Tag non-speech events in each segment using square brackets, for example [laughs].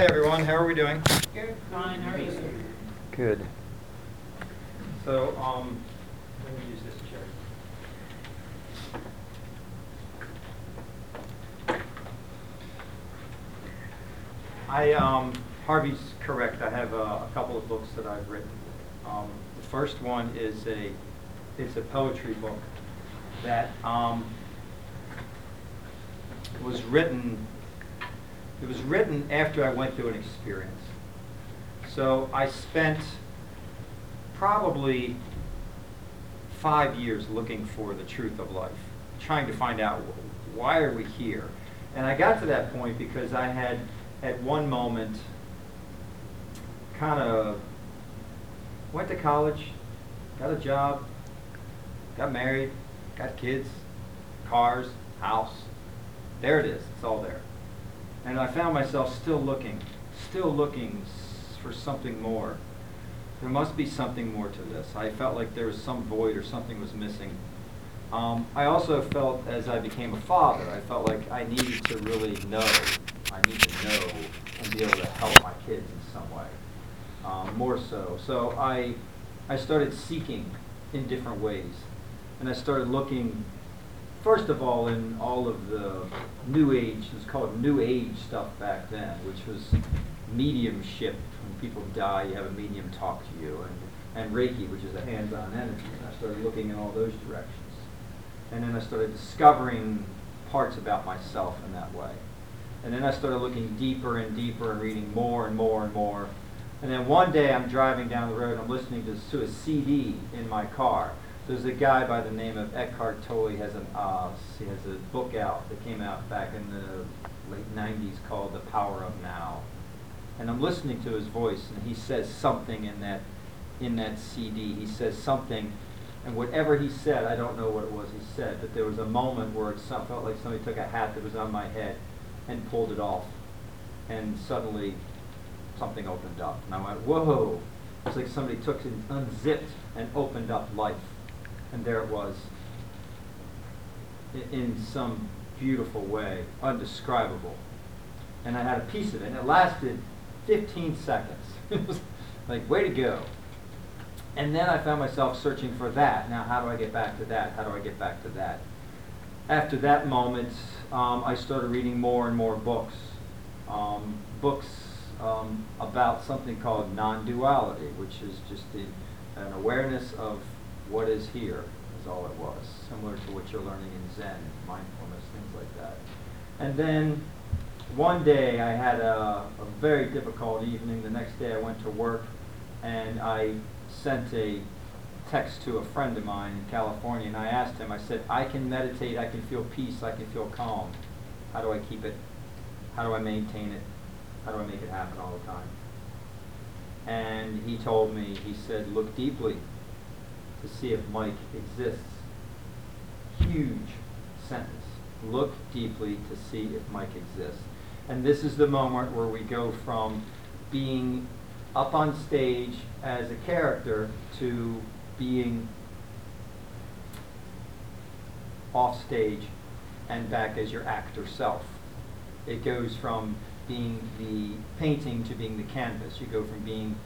Hi, everyone. How are we doing? Good, fine, how are you? Good. So, um, let me use this chair. I, um, Harvey's correct. I have uh, a couple of books that I've written. Um, the first one is a, it's a poetry book that, um, was written, it was written after I went through an experience. So I spent probably five years looking for the truth of life, trying to find out why are we here. And I got to that point because I had, at one moment, kind of went to college, got a job, got married, got kids, cars, house. There it is. It's all there. And I found myself still looking, still looking for something more. There must be something more to this. I felt like there was some void or something was missing. Um, I also felt as I became a father, I felt like I needed to really know. I need to know and be able to help my kids in some way, um, more so. So I, I started seeking in different ways, and I started looking first of all, in all of the new age, it was called new age stuff back then, which was mediumship. When people die, you have a medium talk to you, and, and Reiki, which is a hands-on energy. And I started looking in all those directions. And then I started discovering parts about myself in that way. And then I started looking deeper and deeper and reading more and more and more. And then one day I'm driving down the road, and I'm listening to, to a CD in my car. There's a guy by the name of Eckhart Tolle. Has an uh, he has a book out that came out back in the late '90s called The Power of Now. And I'm listening to his voice, and he says something in that in that CD. He says something, and whatever he said, I don't know what it was he said, but there was a moment where it felt like somebody took a hat that was on my head and pulled it off, and suddenly something opened up, and I went, "Whoa!" It's like somebody took and unzipped and opened up life and there it was in some beautiful way, undescribable. And I had a piece of it, and it lasted 15 seconds. [laughs] it was like, way to go. And then I found myself searching for that. Now, how do I get back to that? How do I get back to that? After that moment, um, I started reading more and more books. Um, books um, about something called non duality, which is just the, an awareness of what is here, is all it was, similar to what you're learning in Zen, mindfulness, things like that. And then one day I had a, a very difficult evening. The next day I went to work and I sent a text to a friend of mine in California and I asked him, I said, I can meditate, I can feel peace, I can feel calm. How do I keep it? How do I maintain it? How do I make it happen all the time? And he told me, he said, look deeply to see if Mike exists. Huge sentence. Look deeply to see if Mike exists. And this is the moment where we go from being up on stage as a character to being off stage and back as your actor self. It goes from being the painting to being the canvas. You go from being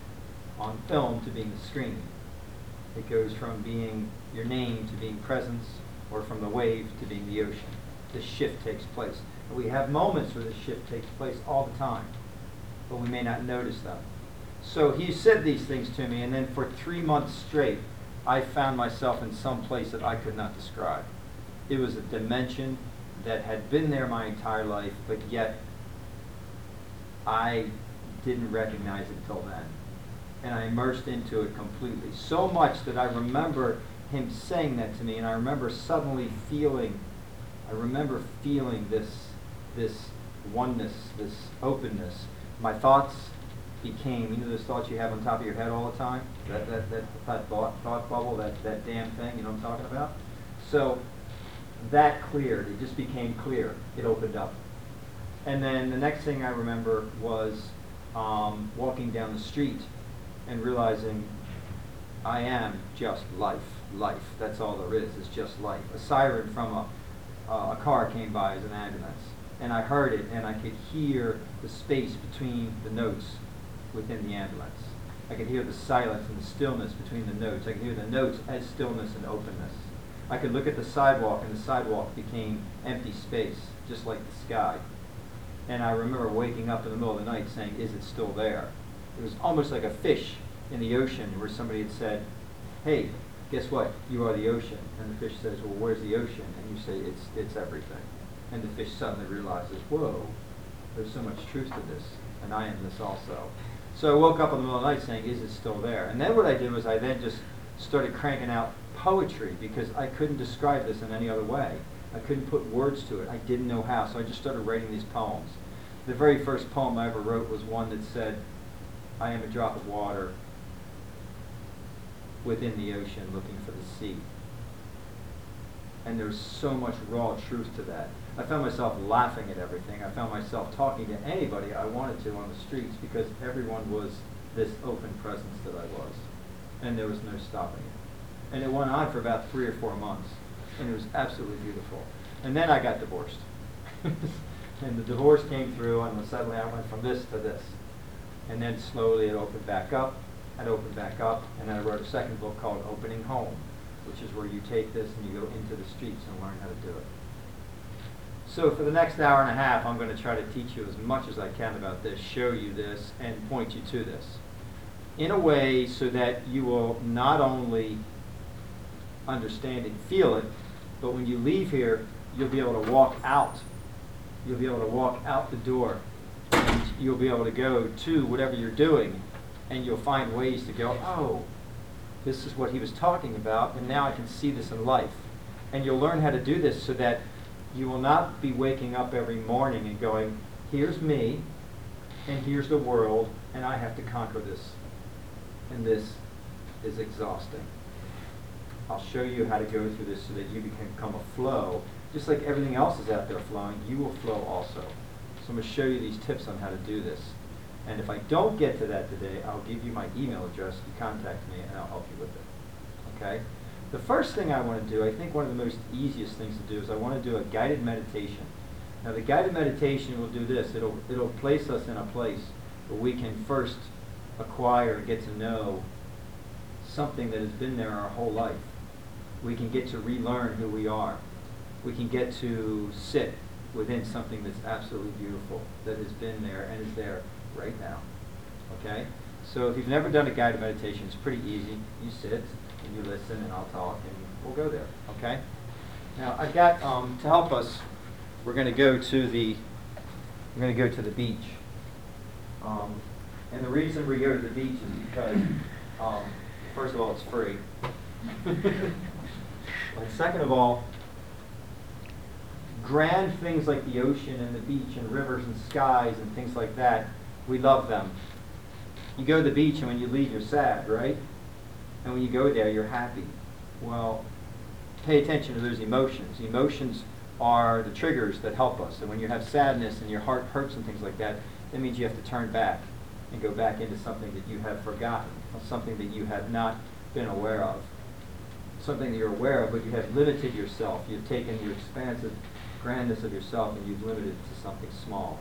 on film to being the screen. It goes from being your name to being presence, or from the wave to being the ocean. The shift takes place. And we have moments where the shift takes place all the time, but we may not notice them. So he said these things to me, and then for three months straight, I found myself in some place that I could not describe. It was a dimension that had been there my entire life, but yet I didn't recognize it until then. And I immersed into it completely. So much that I remember him saying that to me, and I remember suddenly feeling, I remember feeling this, this oneness, this openness. My thoughts became, you know those thoughts you have on top of your head all the time? That, that, that, that thought, thought bubble, that, that damn thing, you know what I'm talking about? So that cleared, it just became clear, it opened up. And then the next thing I remember was um, walking down the street and realizing I am just life, life. That's all there is. It's just life. A siren from a, uh, a car came by as an ambulance, and I heard it, and I could hear the space between the notes within the ambulance. I could hear the silence and the stillness between the notes. I could hear the notes as stillness and openness. I could look at the sidewalk, and the sidewalk became empty space, just like the sky. And I remember waking up in the middle of the night saying, Is it still there? It was almost like a fish in the ocean where somebody had said, Hey, guess what? You are the ocean. And the fish says, Well, where's the ocean? And you say, It's, it's everything. And the fish suddenly realizes, Whoa, there's so much truth to this, and I am this also. So I woke up in the middle of the night saying, Is it still there? And then what I did was I then just started cranking out poetry because I couldn't describe this in any other way. I couldn't put words to it. I didn't know how. So I just started writing these poems. The very first poem I ever wrote was one that said, I am a drop of water within the ocean looking for the sea. And there's so much raw truth to that. I found myself laughing at everything. I found myself talking to anybody I wanted to on the streets because everyone was this open presence that I was. And there was no stopping it. And it went on for about three or four months. And it was absolutely beautiful. And then I got divorced. [laughs] and the divorce came through, and suddenly I went from this to this. And then slowly it opened back up. It opened back up. And then I wrote a second book called Opening Home, which is where you take this and you go into the streets and learn how to do it. So for the next hour and a half, I'm going to try to teach you as much as I can about this, show you this, and point you to this. In a way so that you will not only understand and feel it, but when you leave here, you'll be able to walk out. You'll be able to walk out the door. You'll be able to go to whatever you're doing, and you'll find ways to go, oh, this is what he was talking about, and now I can see this in life. And you'll learn how to do this so that you will not be waking up every morning and going, here's me, and here's the world, and I have to conquer this. And this is exhausting. I'll show you how to go through this so that you can become a flow. Just like everything else is out there flowing, you will flow also. So I'm going to show you these tips on how to do this. And if I don't get to that today, I'll give you my email address. You contact me, and I'll help you with it. Okay? The first thing I want to do, I think one of the most easiest things to do is I want to do a guided meditation. Now the guided meditation will do this. It'll, it'll place us in a place where we can first acquire get to know something that has been there our whole life. We can get to relearn who we are. We can get to sit within something that's absolutely beautiful, that has been there and is there right now. Okay? So if you've never done a guided meditation, it's pretty easy. You sit and you listen and I'll talk and we'll go there. Okay? Now I've got um, to help us, we're to go to the we're to go to the beach. Um, and the reason we go to the beach is because um, first of all it's free. [laughs] and second of all, grand things like the ocean and the beach and rivers and skies and things like that, we love them. You go to the beach and when you leave you're sad, right? And when you go there you're happy. Well, pay attention to those emotions. Emotions are the triggers that help us. And when you have sadness and your heart hurts and things like that, that means you have to turn back and go back into something that you have forgotten, or something that you have not been aware of. Something that you're aware of, but you have limited yourself. You've taken your expansive grandness of yourself and you've limited it to something small.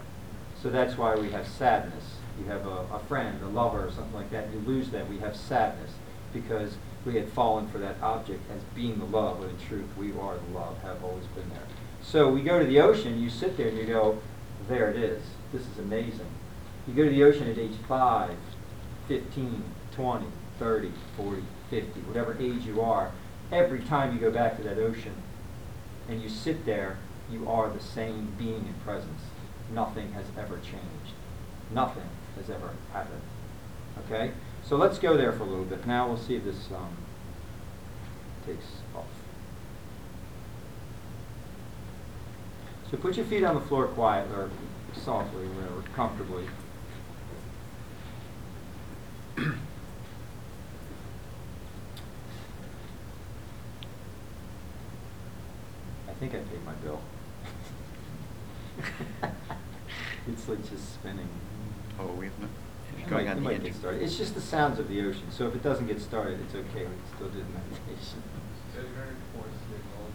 So that's why we have sadness. You have a, a friend, a lover, or something like that. You lose that. We have sadness because we had fallen for that object as being the love, when in truth we are the love, have always been there. So we go to the ocean, you sit there and you go, there it is. This is amazing. You go to the ocean at age 5, 15, 20, 30, 40, 50, whatever age you are, every time you go back to that ocean and you sit there, you are the same being in presence. Nothing has ever changed. Nothing has ever happened. Okay? So let's go there for a little bit. Now we'll see if this um, takes off. So put your feet on the floor quietly, or softly, whatever, comfortably. I think I paid my bill. it's like just spinning. Oh, we, It it's going might- on it the might get engine. started. It's just the sounds of the ocean. So if it doesn't get started, it's okay. We can still do the meditation. There's very poor signal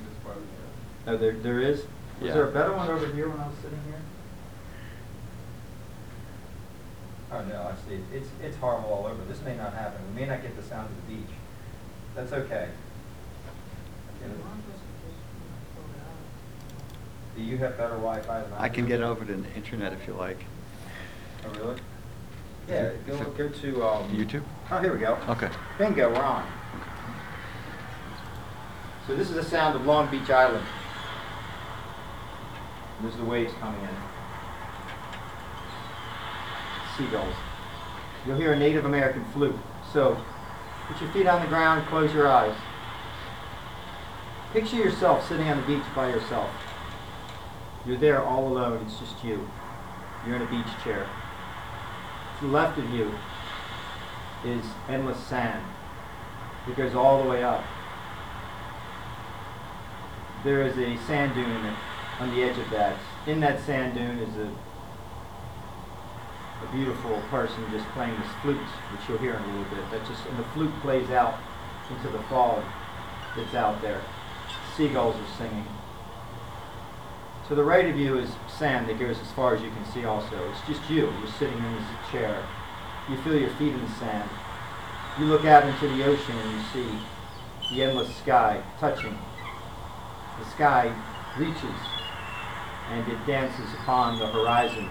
in this part of the Oh, there, there is? Was Yeah. there a better one over here when I was sitting here? Oh, no, I see. It's, it's horrible all over. This may not happen. We may not get the sound of the beach. That's okay. You know, Do you have better Wi-Fi than I do? I can get over to the internet if you like. Oh, really? Yeah, go, go to, um. YouTube? Oh, here we go. Okay. Bingo, we're on. So this is the sound of Long Beach Island. This is the waves coming in. Seagulls. You'll hear a Native American flute. So, put your feet on the ground, close your eyes. Picture yourself sitting on the beach by yourself. You're there all alone, it's just you. You're in a beach chair. To the left of you is endless sand. It goes all the way up. There is a sand dune on the edge of that. In that sand dune is a, a beautiful person just playing this flute, which you'll hear in a little bit. That just and the flute plays out into the fog that's out there. Seagulls are singing. To the right of you is sand that goes as far as you can see also. It's just you. You're sitting in this chair. You feel your feet in the sand. You look out into the ocean and you see the endless sky touching. The sky reaches and it dances upon the horizon.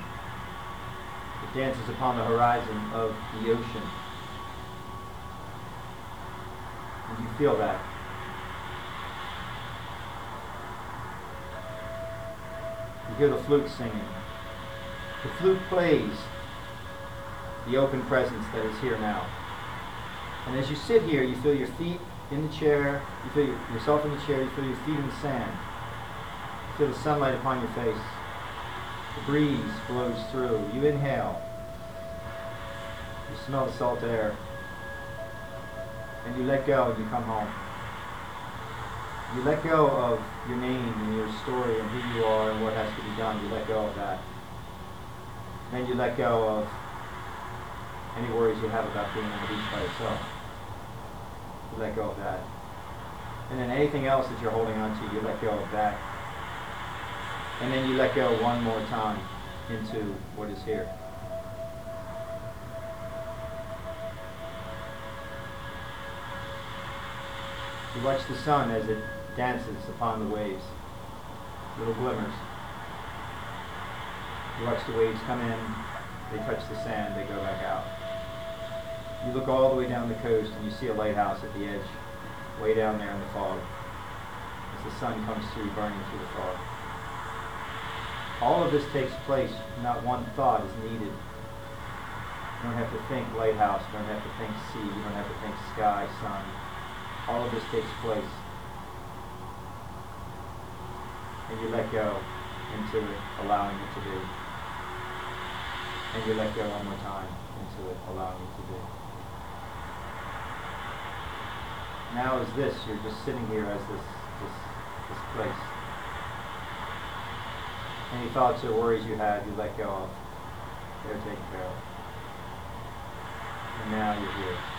It dances upon the horizon of the ocean. And you feel that. Hear the flute singing. The flute plays the open presence that is here now. And as you sit here, you feel your feet in the chair, you feel your, yourself in the chair, you feel your feet in the sand. You feel the sunlight upon your face. The breeze blows through. You inhale. You smell the salt air. And you let go and you come home. You let go of your name and your story and who you are and what has to be done. You let go of that. Then you let go of any worries you have about being on the beach by yourself. You let go of that. And then anything else that you're holding on to, you let go of that. And then you let go one more time into what is here. You watch the sun as it dances upon the waves, little glimmers. You watch the waves come in, they touch the sand, they go back out. You look all the way down the coast and you see a lighthouse at the edge, way down there in the fog, as the sun comes through, burning through the fog. All of this takes place, not one thought is needed. You don't have to think lighthouse, you don't have to think sea, you don't have to think sky, sun. All of this takes place. And you let go into it, allowing it to be. And you let go one more time into it, allowing it to be. Now is this, you're just sitting here as this, this, this place. Any thoughts or worries you have, you let go of. They're taken care of. And now you're here.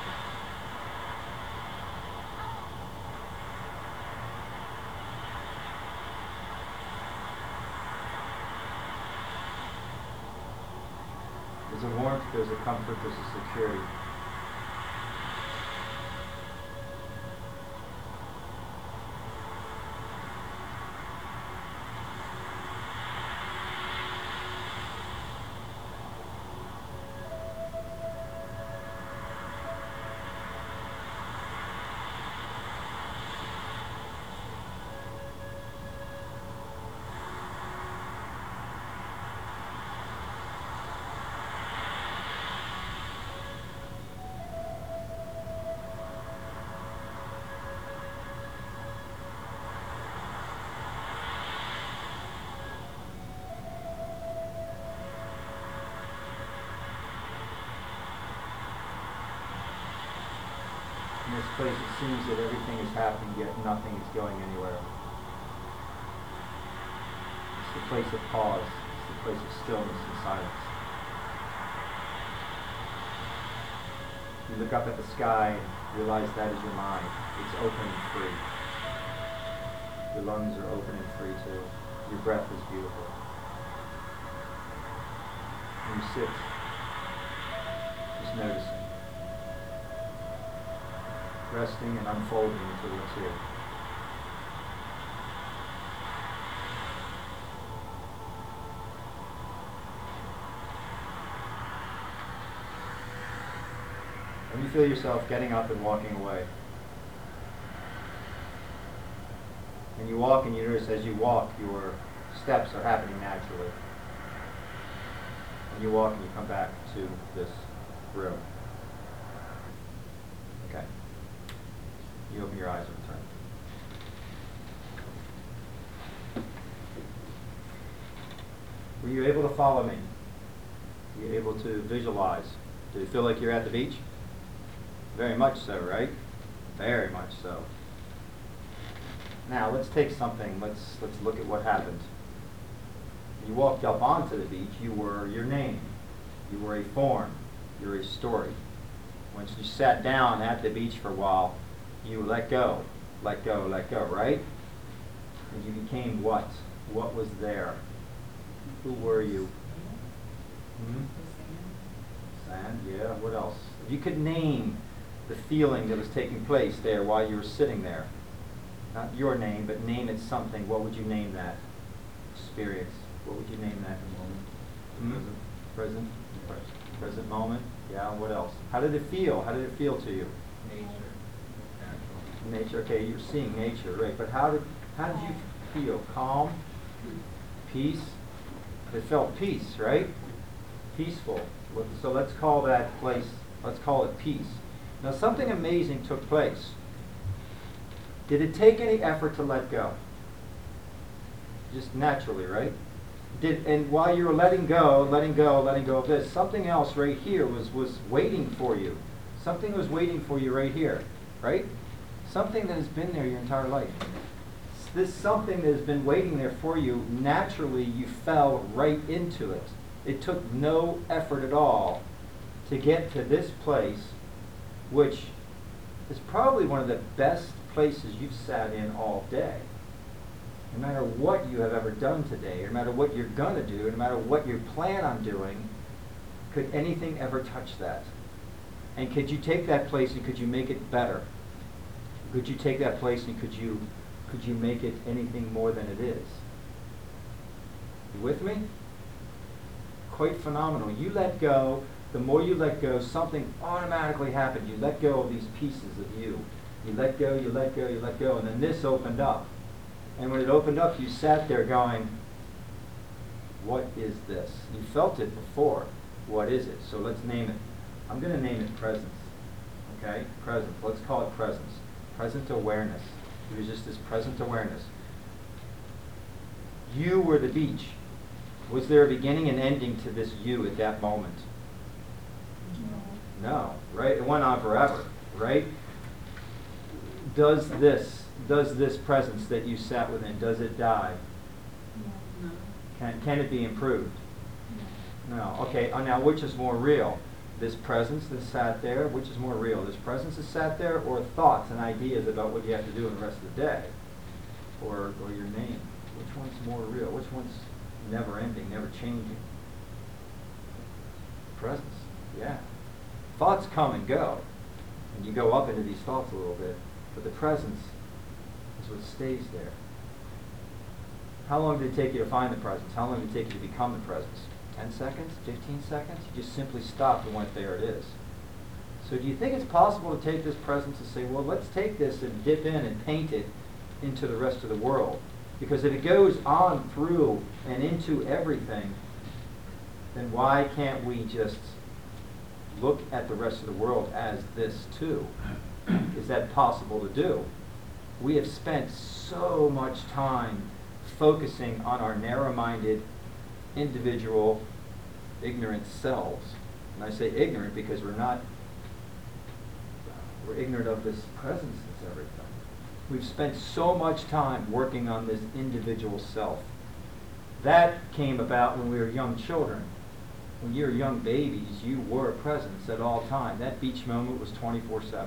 There's a comfort, there's a security. This place, it seems that everything is happening, yet nothing is going anywhere. It's the place of pause. It's the place of stillness and silence. You look up at the sky and realize that is your mind. It's open and free. Your lungs are open and free too. Your breath is beautiful. And you sit, just noticing, resting and unfolding into what's here. And you feel yourself getting up and walking away. And you walk and you notice as you walk, your steps are happening naturally. And you walk and you come back to this room. Okay. You open your eyes and return. Were you able to follow me? Were you able to visualize? Do you feel like you're at the beach? Very much so, right? Very much so. Now let's take something. Let's let's look at what happened. You walked up onto the beach. You were your name. You were a form. You're a story. Once you sat down at the beach for a while, you let go, let go, let go. Right? And you became what? What was there? Who were you? Hmm? Yeah. What else? If you could name the feeling that was taking place there while you were sitting there. Not your name, but name it something. What would you name that experience? What would you name that moment? Hmm? Present. Present moment. Yeah. What else? How did it feel? How did it feel to you? Nature, natural. Nature. Okay, you're seeing nature, right? But how did how did you feel? Calm, peace. It felt peace, right? Peaceful. So let's call that place. Let's call it peace. Now something amazing took place. Did it take any effort to let go? Just naturally, right? Did and while you were letting go, letting go, letting go of this, something else right here was was waiting for you. Something was waiting for you right here, right? Something that has been there your entire life. This something that has been waiting there for you, naturally you fell right into it. It took no effort at all to get to this place, which is probably one of the best places you've sat in all day. No matter what you have ever done today, no matter what you're going to do, no matter what you plan on doing, could anything ever touch that? And could you take that place and could you make it better? Could you take that place and could you could you make it anything more than it is? You with me? Quite phenomenal. You let go, the more you let go, something automatically happened. You let go of these pieces of you. You let go, you let go, you let go, and then this opened up. And when it opened up, you sat there going, What is this? You felt it before. What is it? So let's name it. I'm going to name it presence. Okay? Presence. Let's call it presence. Present awareness. It was just this present awareness. You were the beach. Was there a beginning and ending to this you at that moment? No, No, right? It went on forever, right? Does this, does this presence that you sat within, does it die? No. Can, can it be improved? No. Okay, uh, now which is more real? This presence that sat there, which is more real? This presence that sat there or thoughts and ideas about what you have to do in the rest of the day? Or, or your name? Which one's more real? Which one's never ending, never changing? Presence, yeah. Thoughts come and go, and you go up into these thoughts a little bit, but the presence is what stays there. How long did it take you to find the presence? How long did it take you to become the presence? 10 seconds? 15 seconds? You just simply stopped and went, there it is. So do you think it's possible to take this presence and say, well, let's take this and dip in and paint it into the rest of the world? Because if it goes on through and into everything, then why can't we just look at the rest of the world as this too? Is that possible to do? We have spent so much time focusing on our narrow-minded, individual, ignorant selves. And I say ignorant because we're not, we're ignorant of this presence that's everything. We've spent so much time working on this individual self. That came about when we were young children. When you were young babies, you were a presence at all time. That beach moment was 24-7.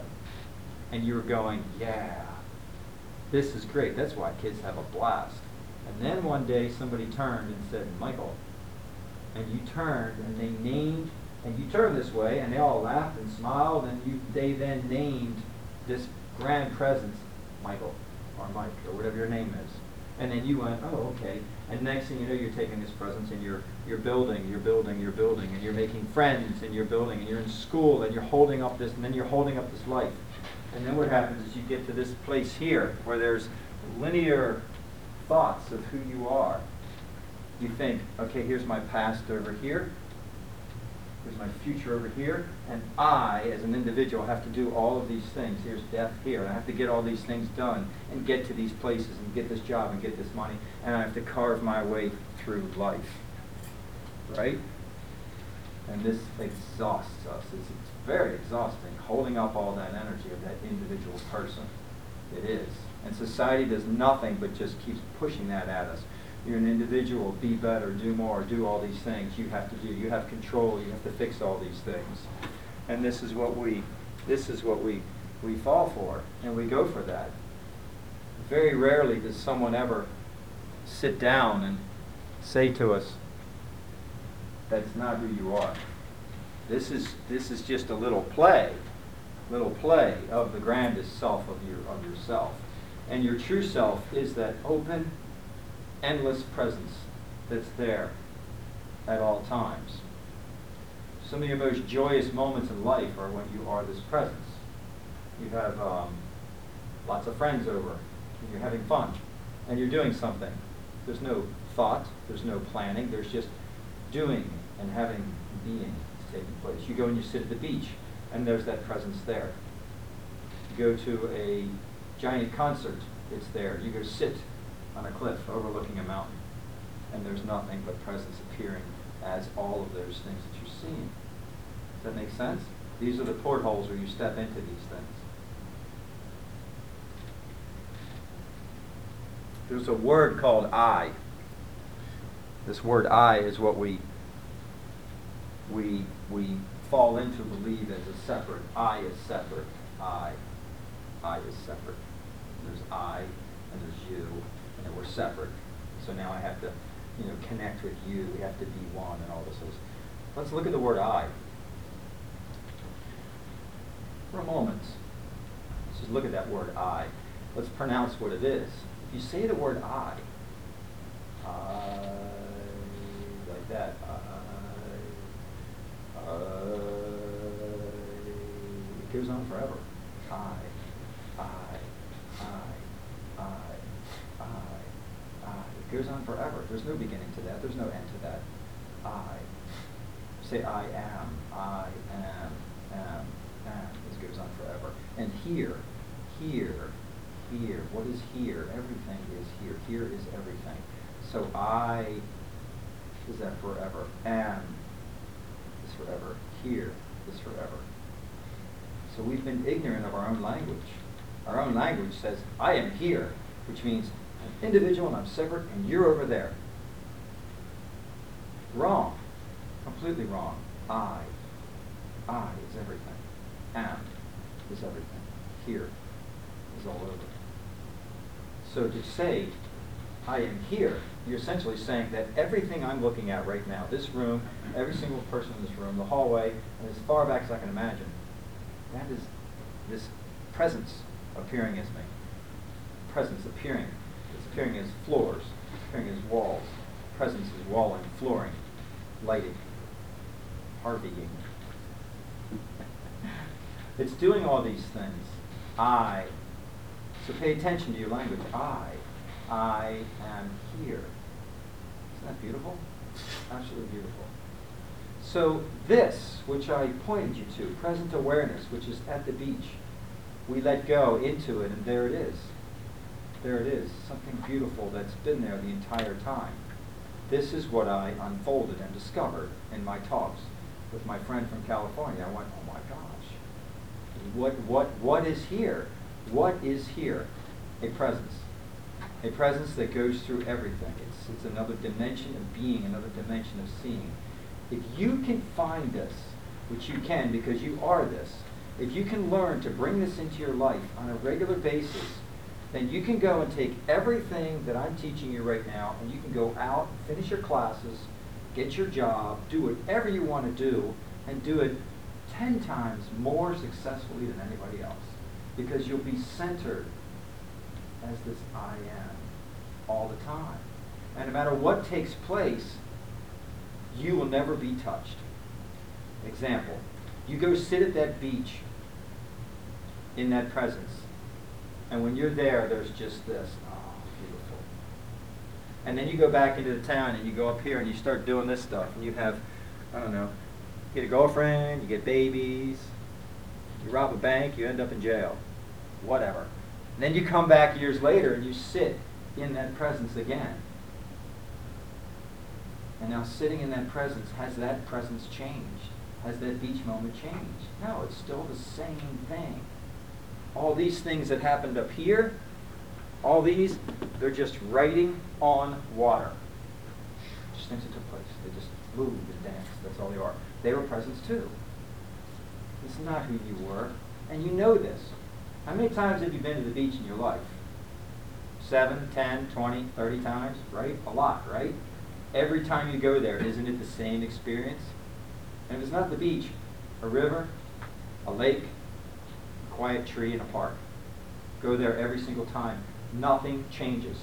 And you were going, yeah, this is great. That's why kids have a blast. And then one day somebody turned and said, Michael. And you turned and they named, and you turned this way, and they all laughed and smiled, and you, they then named this grand presence Michael or Mike or whatever your name is. And then you went, oh, okay. And next thing you know, you're taking this presence and you're, you're building, you're building, you're building, and you're making friends and you're building, and you're in school and you're holding up this, and then you're holding up this life. And then what happens is you get to this place here where there's linear thoughts of who you are. You think, okay, here's my past over here, here's my future over here, and I, as an individual, have to do all of these things. Here's death here, and I have to get all these things done and get to these places and get this job and get this money, and I have to carve my way through life. Right? And this exhausts us. It's, it's very exhausting, holding up all that energy of that individual person. It is. And society does nothing but just keeps pushing that at us. You're an individual, be better, do more, do all these things you have to do. You have control, you have to fix all these things. And this is what we this is what we, we fall for, and we go for that. Very rarely does someone ever sit down and say to us, that's not who you are. This is this is just a little play, little play of the grandest self of your of yourself. And your true self is that open, endless presence that's there at all times. Some of your most joyous moments in life are when you are this presence. You have um, lots of friends over, and you're having fun, and you're doing something. There's no thought, there's no planning, there's just doing and having being taking place. You go and you sit at the beach, and there's that presence there. You go to a giant concert, it's there. You go sit on a cliff overlooking a mountain, and there's nothing but presence appearing as all of those things that you're seeing. Does that make sense? These are the portholes where you step into these things. There's a word called I. This word I is what we we we fall into believe as a separate. I is separate. I. I is separate. There's I and there's you, and we're separate. So now I have to, you know, connect with you. We have to be one and all this. Let's look at the word I. For a moment. Let's just look at that word I. Let's pronounce what it is. If you say the word I, I, like that, I, I, it goes on forever. I, I, I, I, I, I. It goes on forever. There's no beginning to that. There's no end to that. I. Say I am. I am. Am. Am. This goes on forever. And here, here, here. What is here? Everything is here. Here is everything. So I is that forever. Am is forever. Here is forever. So we've been ignorant of our own language. Our own language says, I am here, which means I'm individual and I'm separate and you're over there. Wrong. Completely wrong. I. I is everything. Am is everything. Here is all over. So to say, I am here, you're essentially saying that everything I'm looking at right now, this room, every single person in this room, the hallway, and as far back as I can imagine, that is this presence appearing as me. Presence appearing. It's appearing as floors, appearing as walls. Presence is walling, flooring, lighting, Harveying. It's doing all these things. I. So pay attention to your language. I. I am here. Isn't that beautiful? Absolutely beautiful. So this, which I pointed you to, present awareness, which is at the beach, we let go into it, and there it is. There it is, something beautiful that's been there the entire time. This is what I unfolded and discovered in my talks with my friend from California. I went, oh my gosh, what, what, what is here? What is here? A presence. A presence that goes through everything. It's, it's another dimension of being, another dimension of seeing. If you can find this, which you can because you are this, if you can learn to bring this into your life on a regular basis, then you can go and take everything that I'm teaching you right now, and you can go out, finish your classes, get your job, do whatever you want to do, and do it 10 times more successfully than anybody else. Because you'll be centered as this I am all the time. And no matter what takes place, you will never be touched. Example, you go sit at that beach in that presence, and when you're there, there's just this, oh, beautiful. And then you go back into the town and you go up here and you start doing this stuff, and you have, I don't know, you get a girlfriend, you get babies, you rob a bank, you end up in jail, whatever. And then you come back years later and you sit in that presence again. And now sitting in that presence, has that presence changed? Has that beach moment changed? No, it's still the same thing. All these things that happened up here, all these, they're just writing on water. Just things that took place. They just moved and danced. That's all they are. They were presence too. It's not who you were. And you know this. How many times have you been to the beach in your life? Seven, ten, twenty, thirty times, right? A lot, right? Every time you go there, isn't it the same experience? And if it's not the beach, a river, a lake, a quiet tree, and a park. Go there every single time. Nothing changes.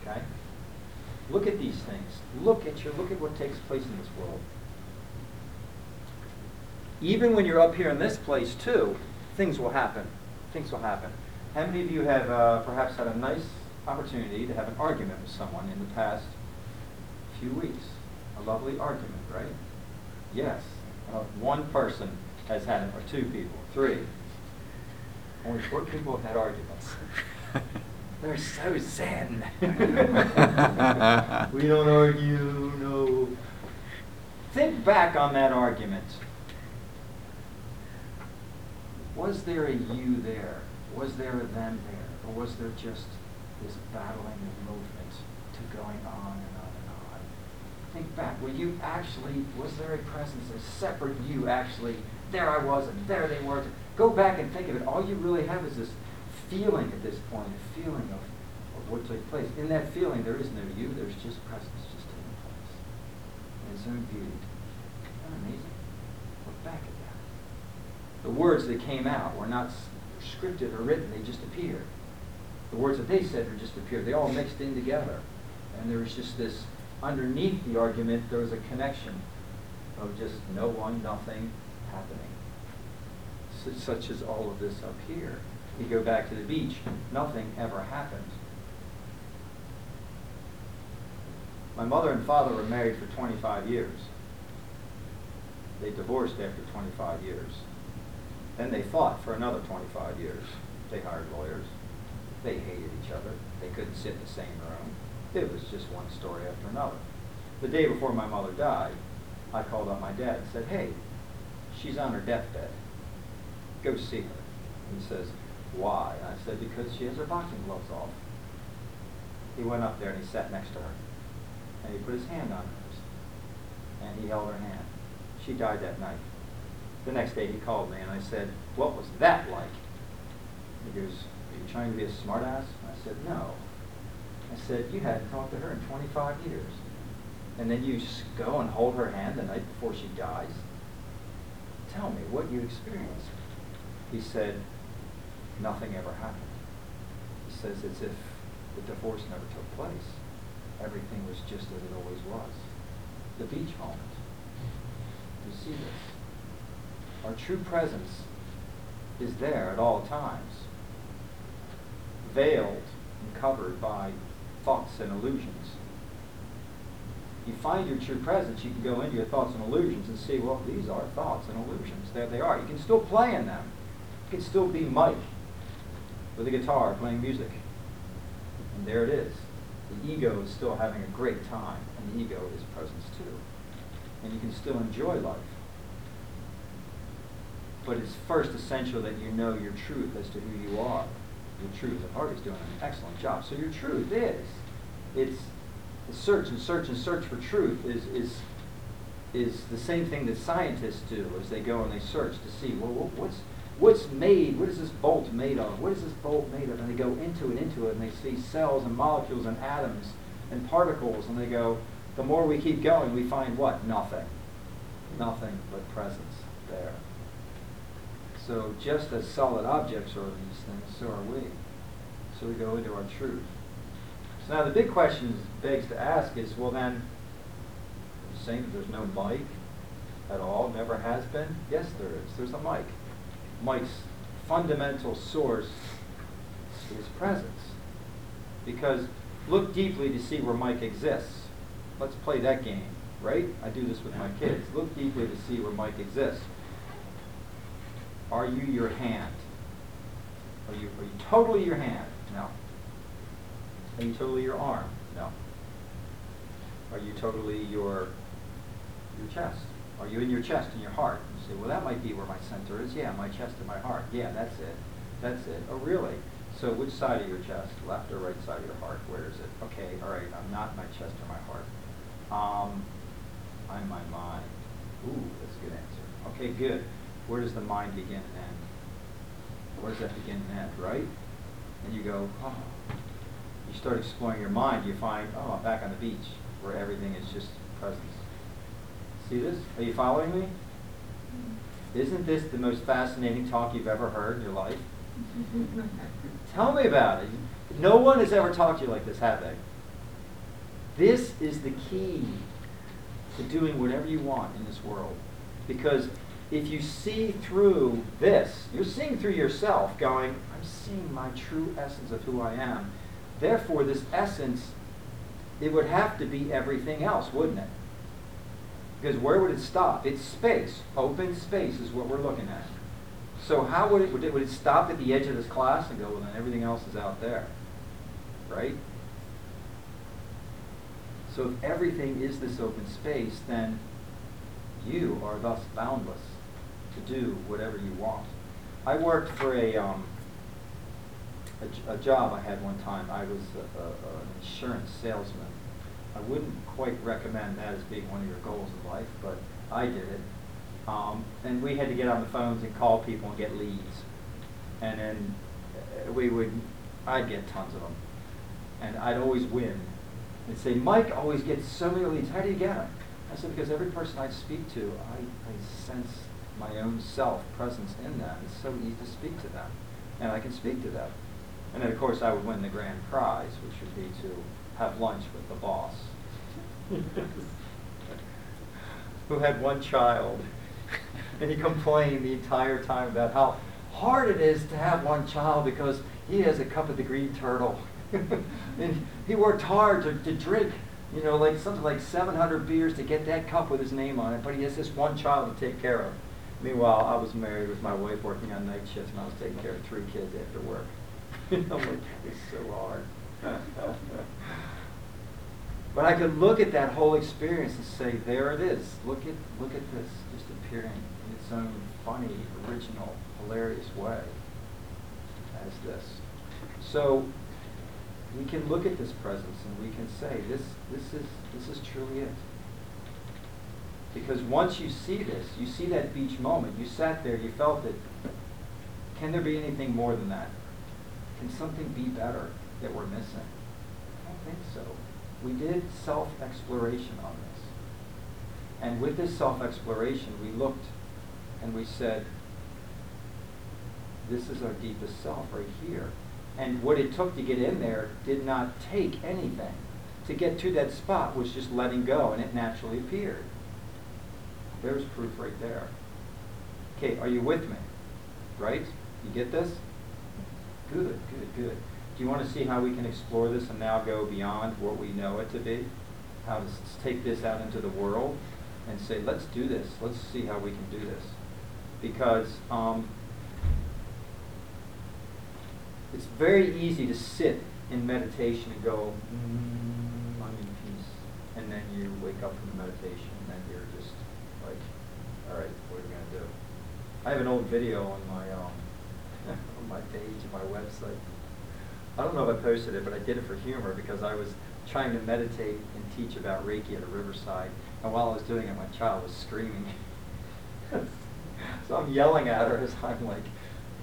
Okay? Look at these things. Look at your look at what takes place in this world. Even when you're up here in this place too, things will happen. Things will happen. How many of you have uh, perhaps had a nice opportunity to have an argument with someone in the past few weeks? A lovely argument, right? Yes. Uh, one person has had it, or two people, three. Only four people have had arguments. [laughs] They're so zen. [laughs] we don't argue, no. Think back on that argument. Was there a you there? Was there a them there? Or was there just this battling of movement to going on and on and on? Think back. Were you actually, was there a presence, a separate you actually? There I was and there they were. Go back and think of it. All you really have is this feeling at this point, a feeling of, of what took place. In that feeling, there is no you, there's just presence just taking place. In its own beauty. Amazing? Look back at that. The words that came out were not scripted or written, they just appeared. The words that they said were just appeared. They all mixed in together. And there was just this, underneath the argument, there was a connection of just no one, nothing happening su- such as all of this up here. You go back to the beach, nothing ever happened. My mother and father were married for 25 years. They divorced after 25 years. Then they fought for another 25 years. They hired lawyers. They hated each other. They couldn't sit in the same room. It was just one story after another. The day before my mother died, I called up my dad and said, hey, she's on her deathbed go see her. And he says, why? And I said, because she has her boxing gloves off. He went up there and he sat next to her. And he put his hand on hers. And he held her hand. She died that night. The next day he called me and I said, what was that like? He goes, are you trying to be a smartass? I said, no. I said, you hadn't talked to her in 25 years. And then you go and hold her hand the night before she dies? Tell me what you experienced. He said, nothing ever happened. He says it's if the divorce never took place. Everything was just as it always was. The beach moment. You see this? Our true presence is there at all times, veiled and covered by thoughts and illusions. You find your true presence, you can go into your thoughts and illusions and see, well, these are thoughts and illusions. There they are. You can still play in them. You can still be Mike with a guitar playing music. And there it is. The ego is still having a great time, and the ego is presence too. And you can still enjoy life. But it's first essential that you know your truth as to who you are. Your truth. And Harvey's doing an excellent job. So your truth is, it's the search and search and search for truth is, is, is the same thing that scientists do as they go and they search to see, well, what's, what's made, what is this bolt made of? What is this bolt made of? And they go into it, into it, and they see cells and molecules and atoms and particles, and they go, the more we keep going, we find what? Nothing. Nothing but presence there. So just as solid objects are these things, so are we. So we go into our truth. So now the big question begs to ask is, well then, saying that there's no Mike at all, never has been? Yes, there is. There's a Mike. Mike's fundamental source is presence. Because look deeply to see where Mike exists. Let's play that game, right? I do this with my kids. Look deeply to see where Mike exists. Are you your hand? Are you, are you totally your hand? No. Are you totally your arm? No. Are you totally your your chest? Are you in your chest and your heart? You say, well, that might be where my center is. Yeah, my chest and my heart. Yeah, that's it. That's it. Oh, really? So which side of your chest? Left or right side of your heart? Where is it? Okay, all right. I'm not my chest or my heart. Um, I'm my mind. Ooh, that's a good answer. Okay, good. Where does the mind begin and end? Where does that begin and end, right? And you go, oh. You start exploring your mind, you find, oh, I'm back on the beach, where everything is just presence. See this? Are you following me? Isn't this the most fascinating talk you've ever heard in your life? [laughs] Tell me about it. No one has ever talked to you like this, have they? This is the key to doing whatever you want in this world. Because if you see through this, you're seeing through yourself, going, I'm seeing my true essence of who I am. Therefore, this essence, it would have to be everything else, wouldn't it? Because where would it stop? It's space. Open space is what we're looking at. So how would it, would it, would it stop at the edge of this class and go, well, then everything else is out there? Right? So if everything is this open space, then you are thus boundless to do whatever you want. I worked for a, um, a, a job I had one time. I was a, a, an insurance salesman. I wouldn't quite recommend that as being one of your goals in life, but I did it. Um, and we had to get on the phones and call people and get leads. And then uh, we would, I'd get tons of them. And I'd always win. They'd say, Mike always gets so many leads. How do you get them? I said, because every person I speak to, I, I sense my own self presence in them. It's so easy to speak to them. And I can speak to them. And then, of course, I would win the grand prize, which would be to have lunch with the boss. [laughs] Who had one child. And he complained the entire time about how hard it is to have one child because he has a cup of the Greene Turtle. [laughs] and he worked hard to, to drink, you know, like something like 700 beers to get that cup with his name on it, but he has this one child to take care of. Meanwhile, I was married with my wife working on night shifts and I was taking care of three kids after work. [laughs] I'm like, it's so hard. [laughs] but I could look at that whole experience and say, there it is. Look at look at this just appearing in its own funny, original, hilarious way as this. So we can look at this presence and we can say, this this is this is truly it. Because once you see this, you see that beach moment, you sat there, you felt it. Can there be anything more than that? Can something be better that we're missing? I don't think so. We did self-exploration on this. And with this self-exploration, we looked and we said, this is our deepest self right here. And what it took to get in there did not take anything. To get to that spot was just letting go, and it naturally appeared. There's proof right there. Okay, are you with me? Right? You get this? Good, good, good. Do you want to see how we can explore this and now go beyond what we know it to be? How to take this out into the world and say, let's do this. Let's see how we can do this. Because um, it's very easy to sit in meditation and go, mm, I'm in peace. And then you wake up from the meditation and then you're just like, all right, what are we going to do? I have an old video on my, um, [laughs] on my page, on my website. I don't know if I posted it, but I did it for humor because I was trying to meditate and teach about Reiki at a riverside. And while I was doing it, my child was screaming. [laughs] so I'm yelling at her [laughs] as I'm like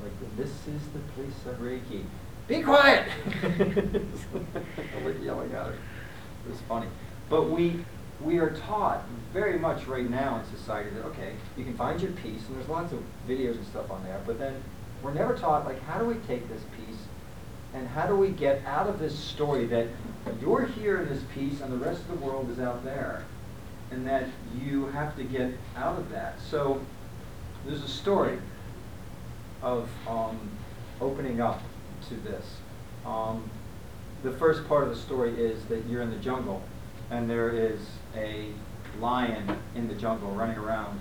Like, this is the place of Reiki. Be quiet! I'm like yelling at her. It was funny. But we, we are taught very much right now in society that, okay, you can find your peace, and there's lots of videos and stuff on there, but then we're never taught, like, how do we take this peace and how do we get out of this story that you're here in this peace and the rest of the world is out there? And that you have to get out of that. So there's a story of um, opening up to this. Um, the first part of the story is that you're in the jungle and there is a lion in the jungle running around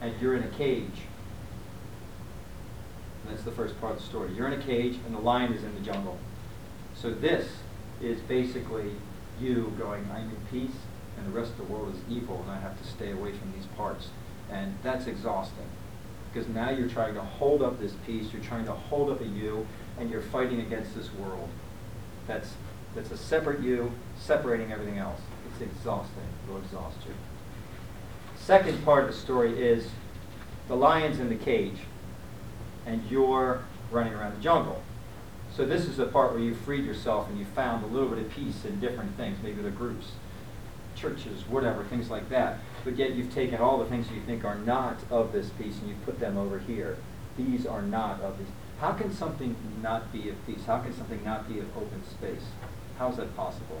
and you're in a cage. That's the first part of the story. You're in a cage and the lion is in the jungle. So this is basically you going, I'm in peace and the rest of the world is evil and I have to stay away from these parts. And that's exhausting. Because now you're trying to hold up this peace, you're trying to hold up a you, and you're fighting against this world. That's, that's a separate you, separating everything else. It's exhausting. It'll exhaust you. Second part of the story is the lion's in the cage, and you're running around the jungle. So this is the part where you freed yourself and you found a little bit of peace in different things, maybe the groups, churches, whatever, things like that. But yet you've taken all the things you think are not of this peace and you put them over here. These are not of these. How can something not be of peace? How can something not be of open space? How is that possible?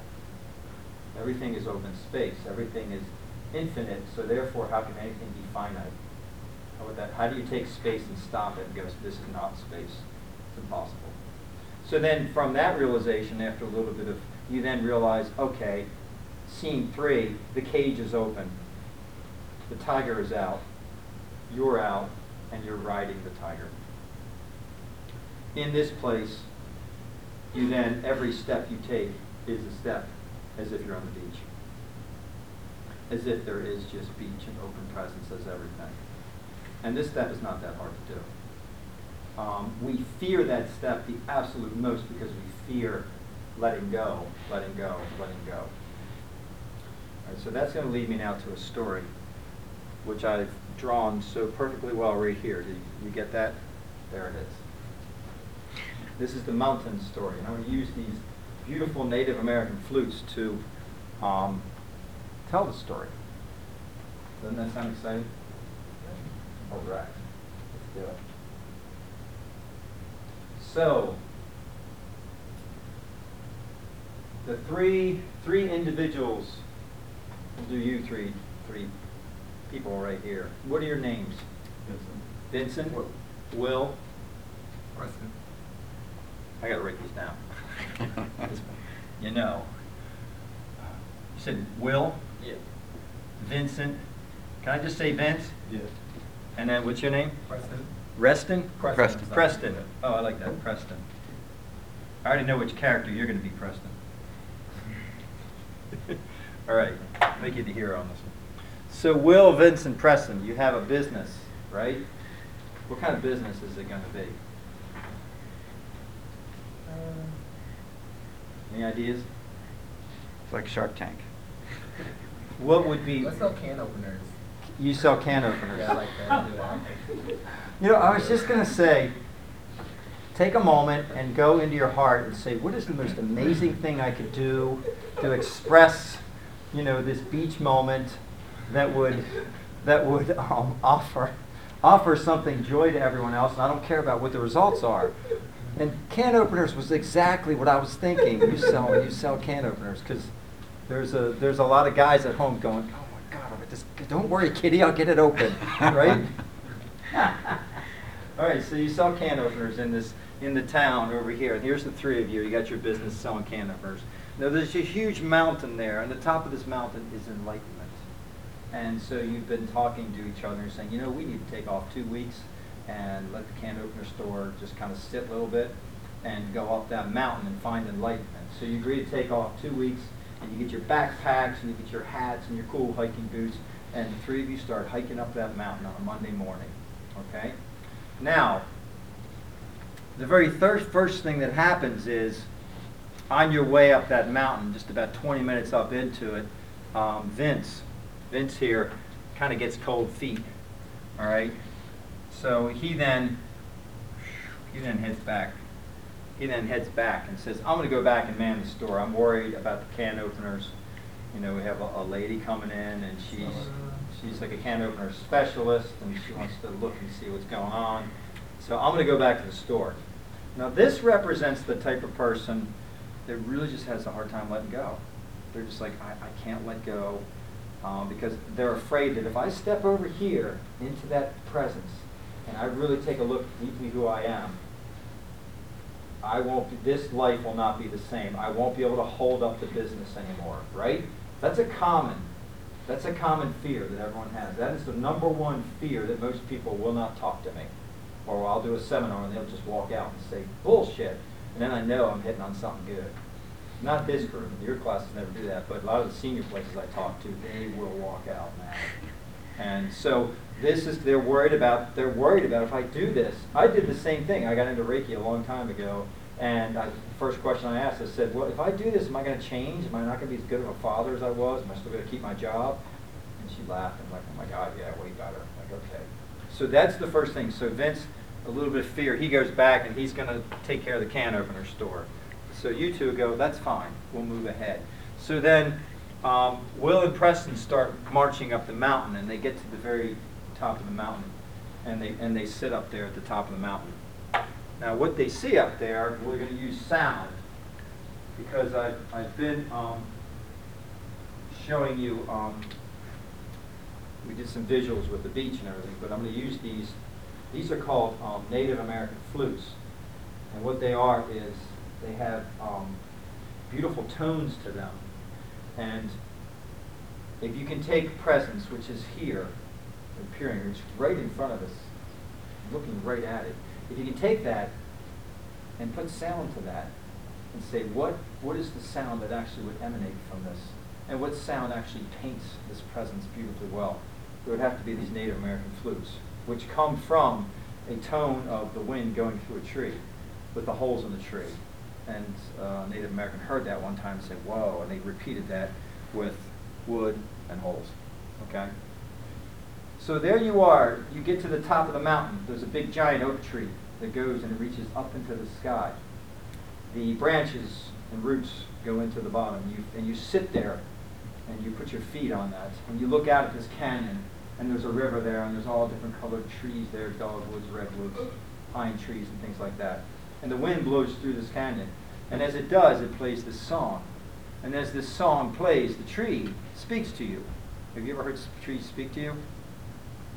Everything is open space. Everything is infinite. So therefore, how can anything be finite? How would that? How do you take space and stop it and go, this is not space? It's impossible. So then, from that realization, after a little bit of, you then realize, okay, scene three, the cage is open. The tiger is out. You're out, and you're riding the tiger. In this place, you then, every step you take is a step as if you're on the beach. As if there is just beach and open presence as everything. And this step is not that hard to do. Um, we fear that step the absolute most because we fear letting go, letting go, letting go. So that's going to lead me now to a story, which I've drawn so perfectly well right here. Did you get that? There it is. This is the mountain story, and I'm going to use these beautiful Native American flutes to um, tell the story. Doesn't that sound exciting? All right, let's do it. So, the three three individuals. We'll do you three three people right here. What are your names? Vincent. Will. Will. Preston. I gotta write these down. [laughs] you know. You said Will, Yeah. Vincent. Can I just say Vince? Yeah. And then what's your name? Preston. Reston? Preston. Preston. Oh, I like that, Preston. I already know which character you're going to be, Preston. [laughs] All right, make you the hero on this one. So, Will, Vincent, Preston, you have a business, right? What kind of business is it going to be? Uh, Any ideas? It's like Shark Tank. [laughs] What would be? Let's sell can openers. You sell can openers. Yeah, I like that. Do that. You know, I was just going to say, take a moment and go into your heart and say, what is the most amazing thing I could do to express, you know, this beach moment that would that would um, offer offer something joy to everyone else, and I don't care about what the results are. And can openers was exactly what I was thinking. You sell you sell can openers because there's a there's a lot of guys at home going, oh my God, I just, don't worry, kitty, I'll get it open, right? [laughs] All right, so you sell can openers in this in the town over here. And here's the three of you. You got your business selling can openers. Now there's a huge mountain there, and the top of this mountain is enlightenment. And so you've been talking to each other and saying, you know, we need to take off two weeks and let the can opener store just kind of sit a little bit and go up that mountain and find enlightenment. So you agree to take off two weeks, and you get your backpacks and you get your hats and your cool hiking boots, and the three of you start hiking up that mountain on a Monday morning. Okay? Now, the very thir- first thing that happens is on your way up that mountain, just about 20 minutes up into it, um, Vince, Vince here, kind of gets cold feet. All right? So he then he then heads back. He then heads back and says, I'm gonna go back and man the store. I'm worried about the can openers. You know, we have a, a lady coming in and she's, she's like a can opener specialist and she wants to look and see what's going on. So I'm gonna go back to the store. Now, this represents the type of person that really just has a hard time letting go. They're just like, I, I can't let go, um, because they're afraid that if I step over here into that presence, and I really take a look deeply who I am, I won't, be, this life will not be the same. I won't be able to hold up the business anymore, right? That's a common, that's a common fear that everyone has. That is the number one fear that most people will not talk to me. Or I'll do a seminar and they'll just walk out and say, bullshit. And then I know I'm hitting on something good. Not this group, your classes never do that, but a lot of the senior places I talk to, they will walk out now. And so this is, they're worried about, they're worried about if I do this. I did the same thing. I got into Reiki a long time ago. And I, the first question I asked, I said, well, if I do this, am I going to change? Am I not going to be as good of a father as I was? Am I still going to keep my job? And she laughed and like, oh my God, yeah, way better. I'm like, okay. So that's the first thing. So Vince, a little bit of fear, he goes back and he's going to take care of the can opener store. So you two go, that's fine, we'll move ahead. So then, um, Will and Preston start marching up the mountain, and they get to the very top of the mountain, and they, and they sit up there at the top of the mountain. Now, what they see up there, we're gonna use sound, because I've, I've been, um, showing you, um, we did some visuals with the beach and everything, but I'm gonna use these, these are called, um, Native American flutes. And what they are is, they have, um, beautiful tones to them. And if you can take presence, which is here, appearing, it's right in front of us, looking right at it. If you can take that and put sound to that and say, what, what is the sound that actually would emanate from this? And what sound actually paints this presence beautifully well? It would have to be these Native American flutes, which come from a tone of the wind going through a tree with the holes in the tree. And uh, Native American heard that one time and said, whoa, and they repeated that with wood and holes, okay? So there you are, you get to the top of the mountain, there's a big giant oak tree that goes and reaches up into the sky. The branches and roots go into the bottom, you, and you sit there and you put your feet on that, and you look out at this canyon, and there's a river there, and there's all different colored trees there, dogwoods, redwoods, pine trees, and things like that. And the wind blows through this canyon, and as it does, it plays this song. And as this song plays, the tree speaks to you. Have you ever heard trees speak to you?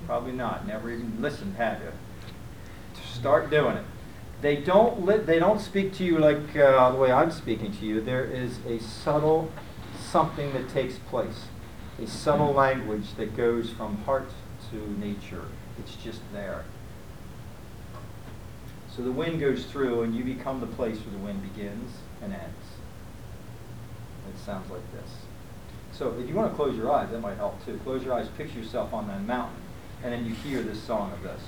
Probably not. Never even listened, have you? Start doing it. They don't li- they don't speak to you like uh, the way I'm speaking to you. There is a subtle something that takes place, a subtle language that goes from heart to nature. It's just there. So the wind goes through, and you become the place where the wind begins and ends. It sounds like this. So if you want to close your eyes, that might help too. Close your eyes, picture yourself on that mountain, and then you hear this song of this.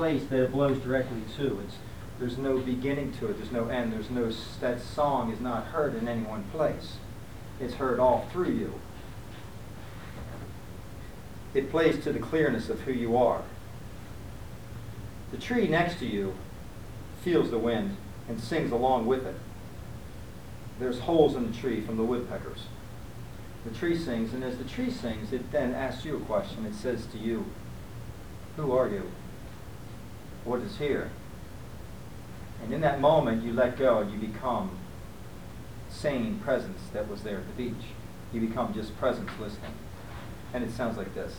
Place that it blows directly to. It's, there's no beginning to it. There's no end. There's no that song is not heard in any one place. It's heard all through you. It plays to the clearness of who you are. The tree next to you feels the wind and sings along with it. There's holes in the tree from the woodpeckers. The tree sings, and as the tree sings, it then asks you a question. It says to you, Who are you? What is here? And in that moment, you let go and you become sane presence that was there at the beach. You become just presence listening. And it sounds like this.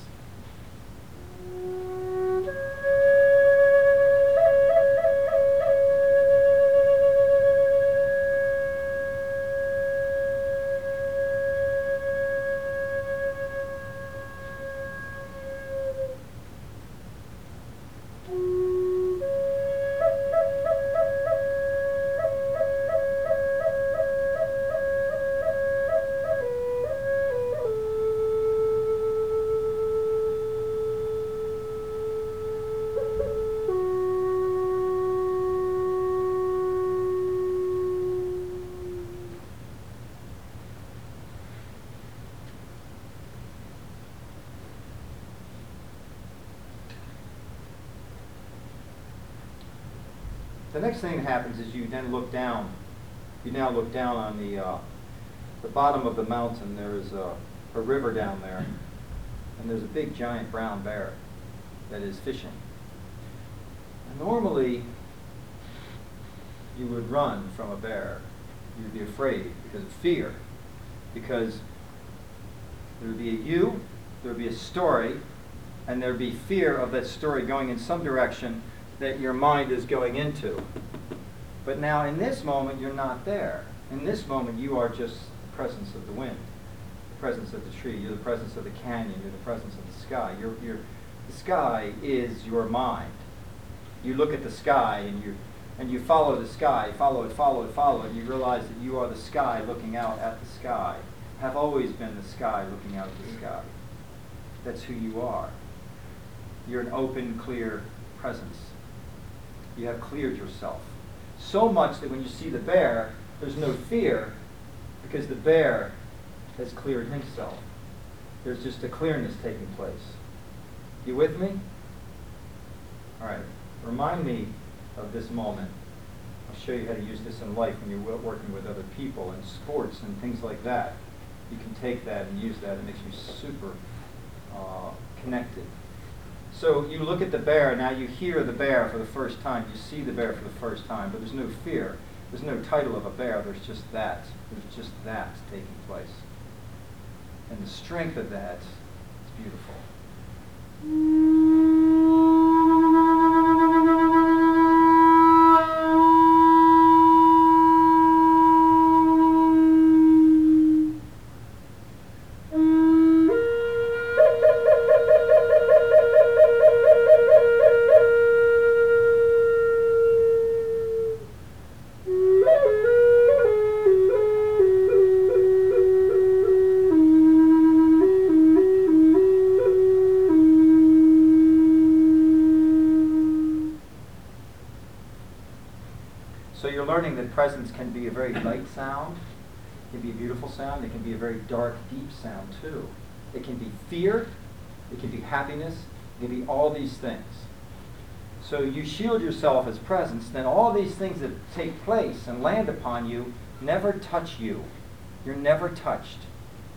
Thing that happens is you then look down. You now look down on the, uh, the bottom of the mountain. There is a, a river down there, and there's a big giant brown bear that is fishing. And normally, you would run from a bear. You'd be afraid because of fear, because there would be a you, there would be a story, and there would be fear of that story going in some direction that your mind is going into. But now, in this moment, you're not there. In this moment, you are just the presence of the wind, the presence of the tree, you're the presence of the canyon, you're the presence of the sky. You're, you're, the sky is your mind. You look at the sky and you, and you follow the sky, follow it, follow it, follow it, you realize that you are the sky looking out at the sky, have always been the sky looking out at the sky. That's who you are. You're an open, clear presence. You have cleared yourself. So much that when you see the bear, there's no fear because the bear has cleared himself. There's just a clearness taking place. You with me? All right. Remind me of this moment. I'll show you how to use this in life when you're working with other people and sports and things like that. You can take that and use that. It makes you super uh, connected. So you look at the bear, now you hear the bear for the first time, you see the bear for the first time, but there's no fear. There's no title of a bear, there's just that. There's just that taking place. And the strength of that is beautiful. Sound, it can be a beautiful sound, it can be a very dark, deep sound too. It can be fear, it can be happiness, it can be all these things. So you shield yourself as presence, then all these things that take place and land upon you never touch you. You're never touched.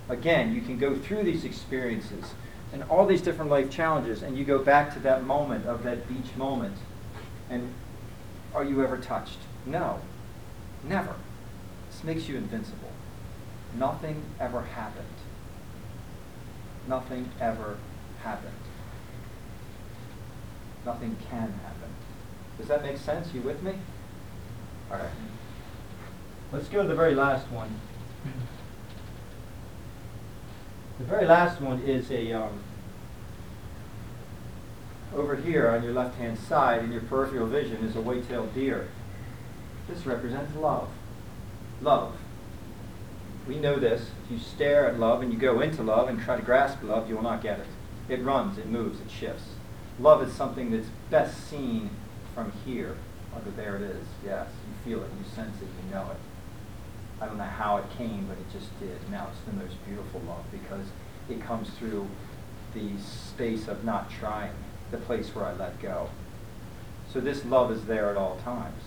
Again, you can go through these experiences and all these different life challenges, and you go back to that moment of that beach moment. And are you ever touched? No. Never. Makes you invincible. Nothing ever happened. Nothing ever happened. Nothing can happen. Does that make sense? You with me? All right. Let's go to the very last one. The very last one is a, um, over here on your left-hand side in your peripheral vision is a white-tailed deer. This represents love. Love. We know this. If you stare at love and you go into love and try to grasp love, you will not get it. It runs, it moves, it shifts. Love is something that's best seen from here. Under there it is. Yes, you feel it, you sense it, you know it. I don't know how it came, but it just did. Now it's the most beautiful love because it comes through the space of not trying, the place where I let go. So this love is there at all times.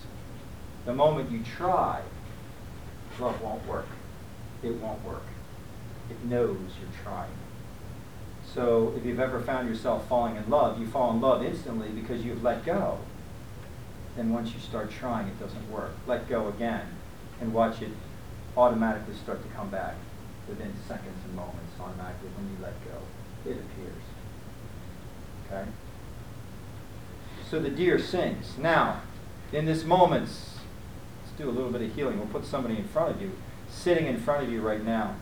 The moment you try, love won't work. It won't work. It knows you're trying. So if you've ever found yourself falling in love, you fall in love instantly because you've let go. Then once you start trying, it doesn't work. Let go again and watch it automatically start to come back. within seconds and moments automatically when you let go. It appears. Okay? So the deer sings. Now, in this moment, do a little bit of healing. We'll put somebody in front of you, sitting in front of you right now.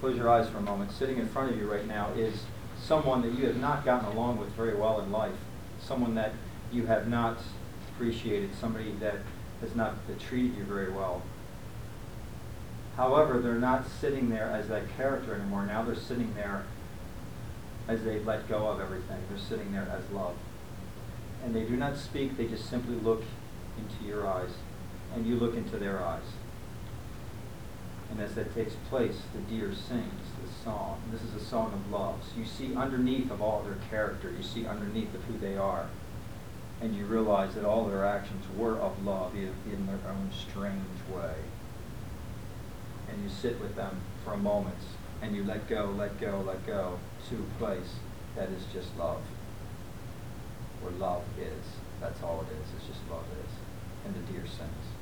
Close your eyes for a moment. Sitting in front of you right now is someone that you have not gotten along with very well in life, someone that you have not appreciated, somebody that has not treated you very well. However, they're not sitting there as that character anymore. Now they're sitting there as they let go of everything. They're sitting there as love. And they do not speak, they just simply look into your eyes, and you look into their eyes. And as that takes place, the deer sings the song. And This is a song of love. So you see underneath of all their character, you see underneath of who they are. And you realize that all their actions were of love in in their own strange way. And you sit with them for a moment, and you let go, let go, let go to a place that is just love. Where love is. That's all it is. It's just love is. And the deer sings.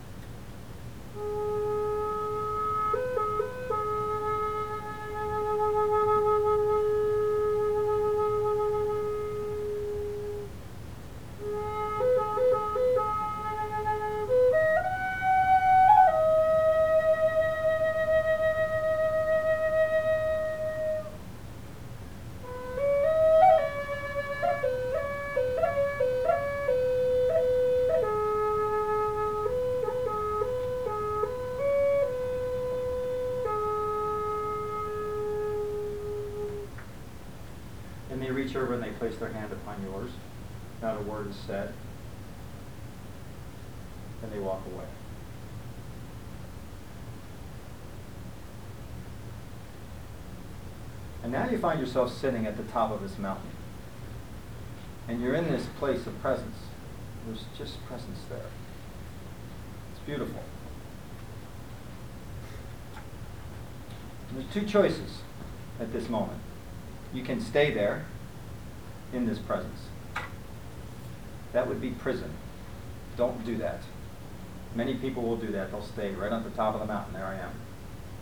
And they place their hand upon yours. Not a word is said. And they walk away. And now you find yourself sitting at the top of this mountain. And you're in this place of presence. There's just presence there. It's beautiful. And there's two choices at this moment. You can stay there in this presence. That would be prison. Don't do that. Many people will do that. They'll stay right on the top of the mountain. There I am.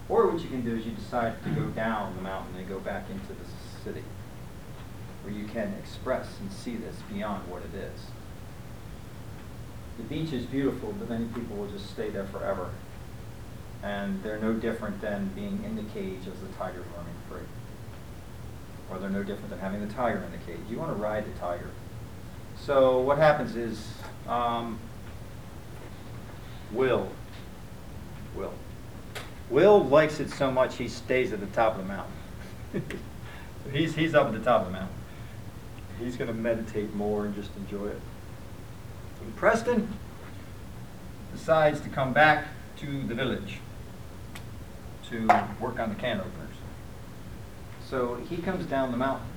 Or what you can do is you decide to go down the mountain and go back into the city where you can express and see this beyond what it is. The beach is beautiful, but many people will just stay there forever. And they're no different than being in the cage as the tiger roaming free or they're no different than having the tiger in the cage. You want to ride the tiger. So what happens is, um, Will, Will, Will likes it so much he stays at the top of the mountain. [laughs] he's he's up at the top of the mountain. He's going to meditate more and just enjoy it. And Preston decides to come back to the village to work on the can openers. So he comes down the mountain.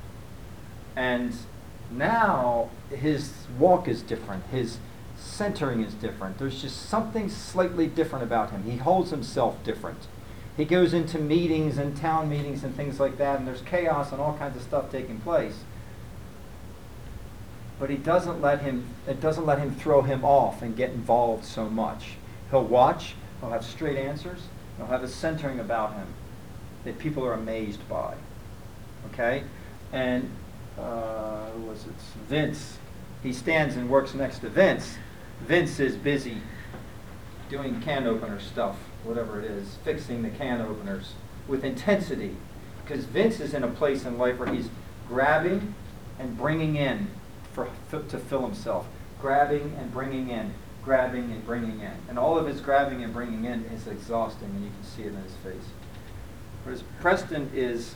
And now his walk is different. His centering is different. There's just something slightly different about him. He holds himself different. He goes into meetings and town meetings and things like that, and there's chaos and all kinds of stuff taking place. But he doesn't let him it doesn't let him throw him off and get involved so much. He'll watch, he'll have straight answers, he'll have a centering about him that people are amazed by okay? And uh, who was it? Vince. He stands and works next to Vince. Vince is busy doing can opener stuff, whatever it is, fixing the can openers with intensity. Because Vince is in a place in life where he's grabbing and bringing in for, to fill himself. Grabbing and bringing in, grabbing and bringing in. And all of his grabbing and bringing in is exhausting, and you can see it in his face. Whereas Preston is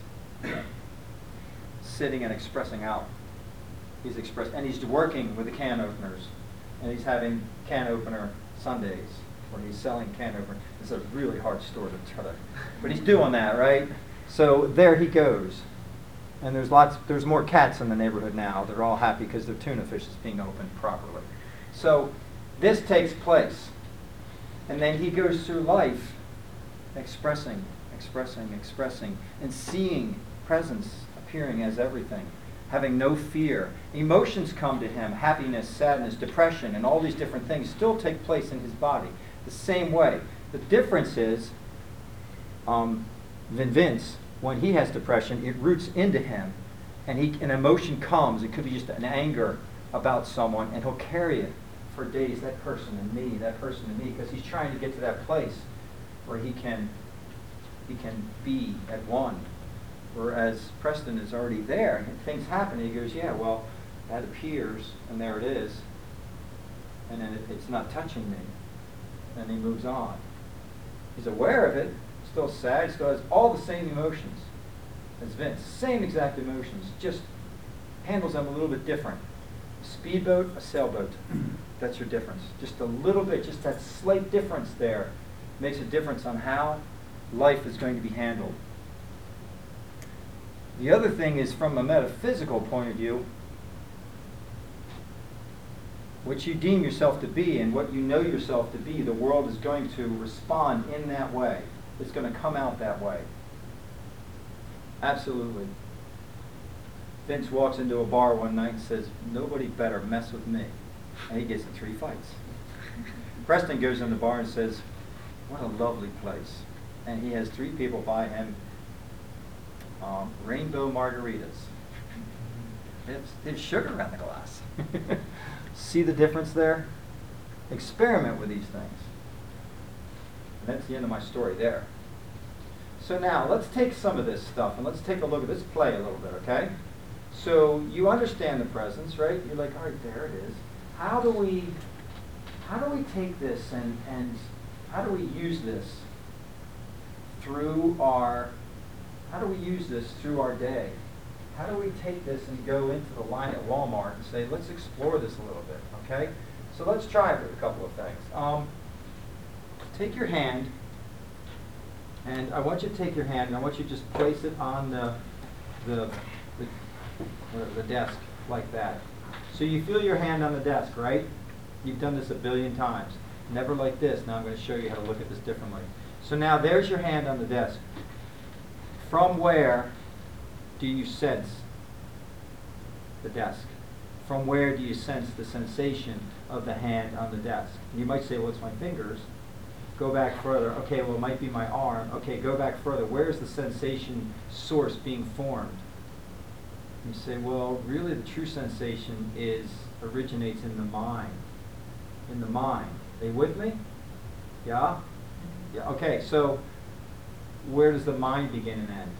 sitting and expressing out. He's expressed, and he's working with the can openers, and he's having can opener Sundays where he's selling can opener. It's a really hard store to to, but he's doing that, right? So there he goes, and there's lots. There's more cats in the neighborhood now. They're all happy because their tuna fish is being opened properly. So this takes place, and then he goes through life expressing, expressing, expressing, and seeing presence appearing as everything, having no fear. Emotions come to him happiness, sadness, depression, and all these different things still take place in his body the same way. The difference is Um, Vince, when he has depression, it roots into him, and he an emotion comes. It could be just an anger about someone, and he'll carry it for days. That person and me, that person and me, because he's trying to get to that place where he can he can be at one. Whereas Preston is already there, and things happen. And he goes, "Yeah, well, that appears, and there it is, and then it, it's not touching me." And he moves on. He's aware of it, still sad, still has all the same emotions as Vince, same exact emotions, just handles them a little bit different. Speedboat, a sailboat. [clears throat] That's your difference. Just a little bit, just that slight difference there makes a difference on how life is going to be handled. The other thing is from a metaphysical point of view, what you deem yourself to be and what you know yourself to be, the world is going to respond in that way. It's going to come out that way. Absolutely. Vince walks into a bar one night and says, Nobody better mess with me. And he gets in three fights. Preston goes in the bar and says, What a lovely place. And he has three people by him um, rainbow margaritas. There's sugar around the glass. [laughs] See the difference there? Experiment with these things. And that's the end of my story there. So now let's take some of this stuff and let's take a look at this play a little bit, okay? So you understand the presence, right? You're like, all right, there it is. How do we how do we take this and, and how do we use this through our how do we use this through our day? How do we take this and go into the line at Walmart and say, let's explore this a little bit, okay? So let's try it with a couple of things. Um, take your hand, and I want you to take your hand, and I want you to just place it on the, the, the, the desk like that. So you feel your hand on the desk, right? You've done this a billion times. Never like this. Now I'm going to show you how to look at this differently. So now there's your hand on the desk. From where do you sense the desk? From where do you sense the sensation of the hand on the desk? And you might say, well, it's my fingers. Go back further. Okay, well, it might be my arm. Okay, go back further. Where's the sensation source being formed? You say, well, really the true sensation is originates in the mind. In the mind. Are you with me? Yeah? Yeah. Okay, so where does the mind begin and end?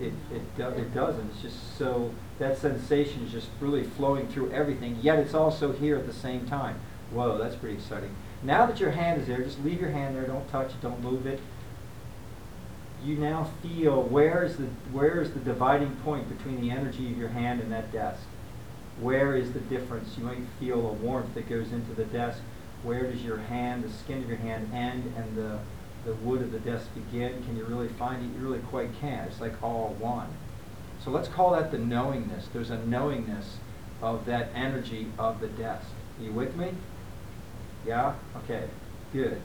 It, it, it, do, it doesn't. It's just so, that sensation is just really flowing through everything, yet it's also here at the same time. Whoa, that's pretty exciting. Now that your hand is there, just leave your hand there, don't touch it, don't move it. You now feel where is the where is the dividing point between the energy of your hand and that desk? Where is the difference? You might feel a warmth that goes into the desk. Where does your hand, the skin of your hand end and the the wood of the desk begin? Can you really find it? You really quite can't. It's like all one. So let's call that the knowingness. There's a knowingness of that energy of the desk. Are you with me? Yeah? Okay. Good.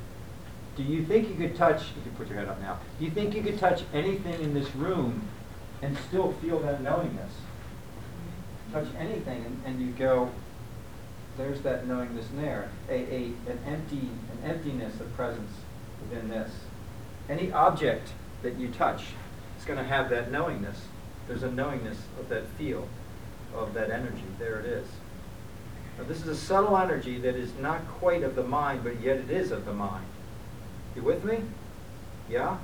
Do you think you could touch, you can put your head up now, do you think you could touch anything in this room and still feel that knowingness? Touch anything and, and you go, there's that knowingness there. A, a, an empty, an emptiness of presence within this. Any object that you touch is going to have that knowingness. There's a knowingness of that feel, of that energy. There it is. Now, this is a subtle energy that is not quite of the mind, but yet it is of the mind. You with me? Yeah?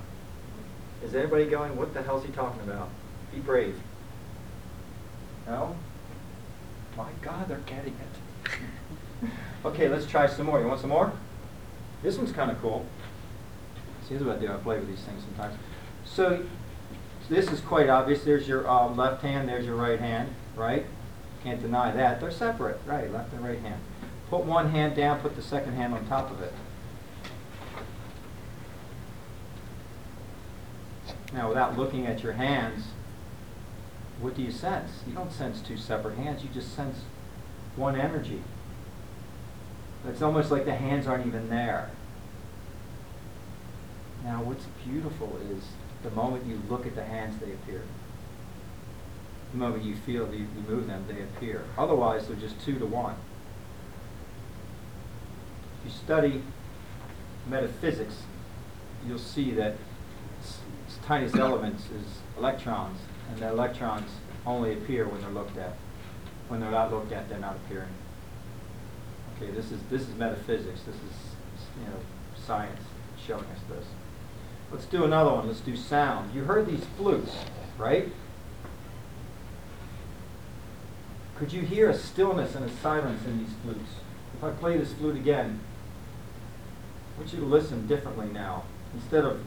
Is anybody going, what the hell's he talking about? Be brave. No? My God, they're getting it. [laughs] okay, let's try some more. You want some more? This one's kind of cool. Is what I do. I play with these things sometimes. So, this is quite obvious. There's your uh, left hand, there's your right hand, right? Can't deny that. They're separate, right? Left and right hand. Put one hand down, put the second hand on top of it. Now, without looking at your hands, what do you sense? You don't sense two separate hands, you just sense one energy. It's almost like the hands aren't even there. Now, what's beautiful is the moment you look at the hands, they appear. The moment you feel you, you move them, they appear. Otherwise, they're just two to one. If you study metaphysics, you'll see that its tiniest elements is electrons, and the electrons only appear when they're looked at. When they're not looked at, they're not appearing. Okay, this is, this is metaphysics, this is, you know, science showing us this. Let's do another one, let's do sound. You heard these flutes, right? Could you hear a stillness and a silence in these flutes? If I play this flute again, I want you to listen differently now. Instead of,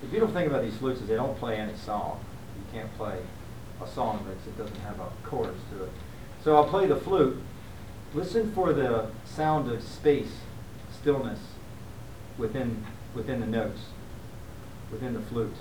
the beautiful thing about these flutes is they don't play any song. You can't play a song that doesn't have a chorus to it. So I'll play the flute. Listen for the sound of space, stillness within within the notes, within the flute.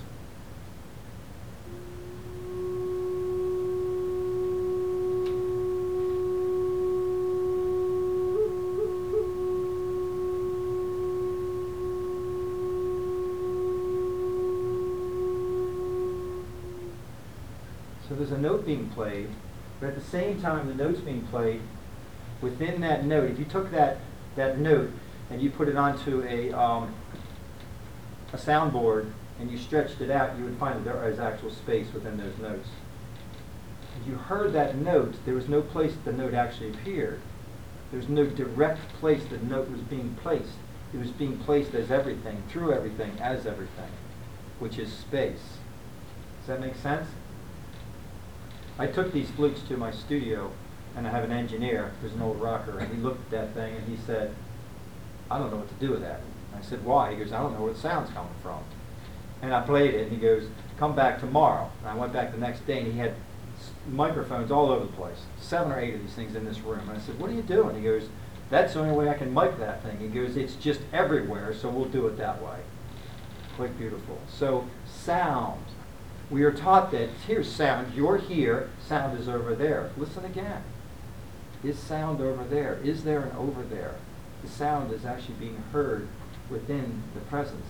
So there's a note being played, but at the same time the note's being played, within that note, if you took that, that note and you put it onto a, um, a soundboard and you stretched it out, you would find that there is actual space within those notes. As you heard that note, there was no place the note actually appeared. There was no direct place the note was being placed. It was being placed as everything, through everything, as everything, which is space. Does that make sense? I took these flutes to my studio, and I have an engineer who's an old rocker, and he looked at that thing and he said, I don't know what to do with that. I said, why? He goes, I don't know where the sound's coming from. And I played it, and he goes, come back tomorrow. And I went back the next day, and he had microphones all over the place, seven or eight of these things in this room. And I said, what are you doing? He goes, that's the only way I can mic that thing. He goes, it's just everywhere, so we'll do it that way. Quite beautiful. So, sound. We are taught that here's sound, you're here, sound is over there. Listen again. Is sound over there? Is there an over there? The sound is actually being heard within the presence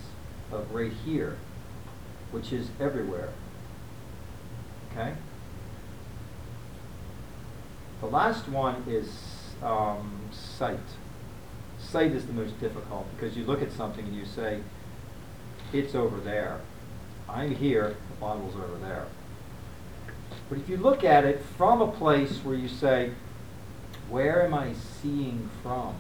of right here, which is everywhere. Okay? The last one is um, sight. Sight is the most difficult because you look at something and you say, it's over there. I'm here, the bottle's over there. But if you look at it from a place where you say, where am I seeing from?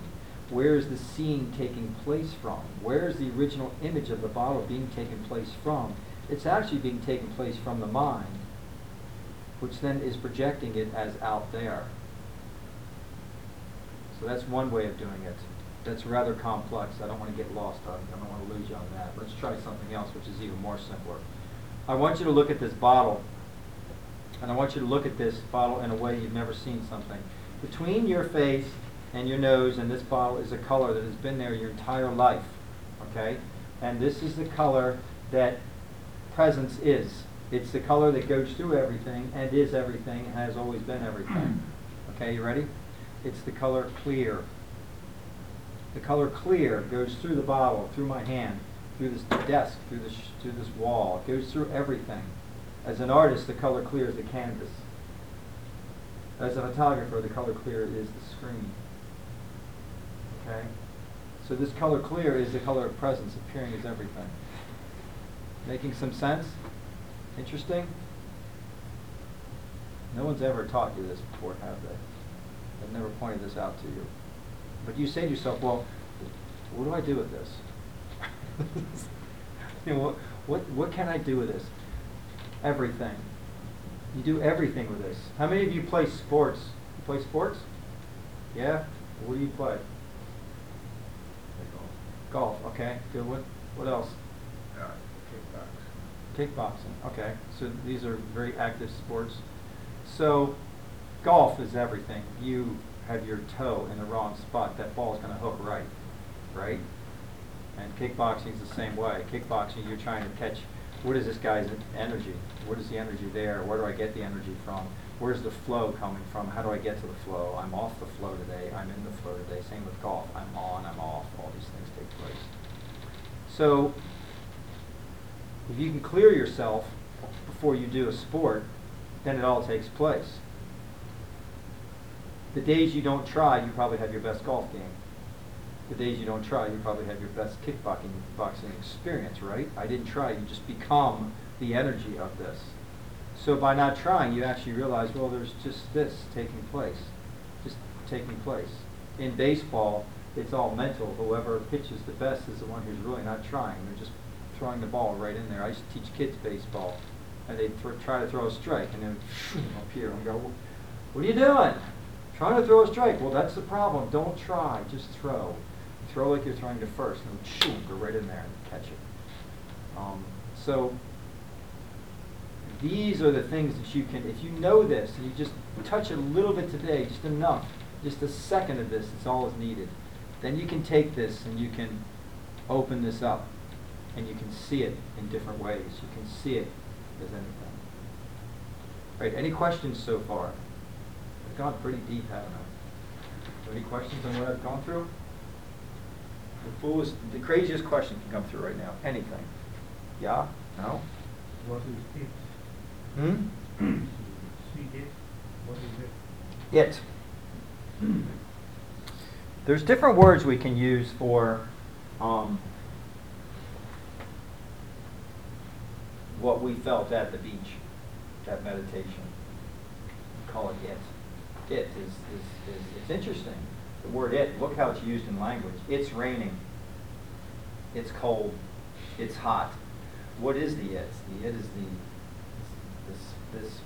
Where is the seeing taking place from? Where is the original image of the bottle being taken place from? It's actually being taken place from the mind, which then is projecting it as out there. So that's one way of doing it. That's rather complex. I don't want to get lost on I don't want to lose you on that. Let's try something else which is even more simpler. I want you to look at this bottle, and I want you to look at this bottle in a way you've never seen something. Between your face and your nose and this bottle is a color that has been there your entire life. Okay? And this is the color that presence is. It's the color that goes through everything and is everything and has always been everything. [clears throat] Okay, you ready? It's the color clear. The color clear goes through the bottle, through my hand, through this desk, through this, through this wall. It goes through everything. As an artist, the color clear is the canvas. As a photographer, the color clear is the screen. Okay? So this color clear is the color of presence, appearing as everything. Making some sense? Interesting? No one's ever taught you this before, have they? I've never pointed this out to you. But you say to yourself, well, what do I do with this? [laughs] you know, what, what, what can I do with this? Everything. You do everything with this. How many of you play sports? You play sports? Yeah? What do you play? Golf, Golf, okay. Good. What, what else? Kickbox. Kickboxing, okay. So these are very active sports. So golf is everything. You have your toe in the wrong spot, that ball is going to hook right, right? And kickboxing is the same way. Kickboxing, you're trying to catch what is this guy's energy? What is the energy there? Where do I get the energy from? Where's the flow coming from? How do I get to the flow? I'm off the flow today. I'm in the flow today. Same with golf. I'm on, I'm off. All these things take place. So if you can clear yourself before you do a sport, then it all takes place. The days you don't try, you probably have your best golf game. The days you don't try, you probably have your best kickboxing boxing experience, right? I didn't try, you just become the energy of this. So by not trying, you actually realize, well, there's just this taking place, just taking place. In baseball, it's all mental. Whoever pitches the best is the one who's really not trying. They're just throwing the ball right in there. I used to teach kids baseball, and they th- try to throw a strike, and then up here and go, "What are you doing? Trying to throw a strike?" Well, that's the problem. Don't try. Just throw. Throw like you're throwing to first, and shoom, go right in there and catch it. Um, so these are the things that you can, if you know this and you just touch a little bit today, just enough, just a second of this, it's all is needed. Then you can take this and you can open this up and you can see it in different ways. You can see it as anything. Right, any questions so far? I've gone pretty deep, haven't I? Any questions on what I've gone through? The foolest, the craziest question can come through right now. Anything? Yeah? No? What is it? Hmm? See it? What is it? It. There's different words we can use for um, what we felt at the beach, that meditation. We call it it. It is, is, is it's interesting. The word it, look how it's used in language. It's raining. It's cold. It's hot. What is the it? The it is the this this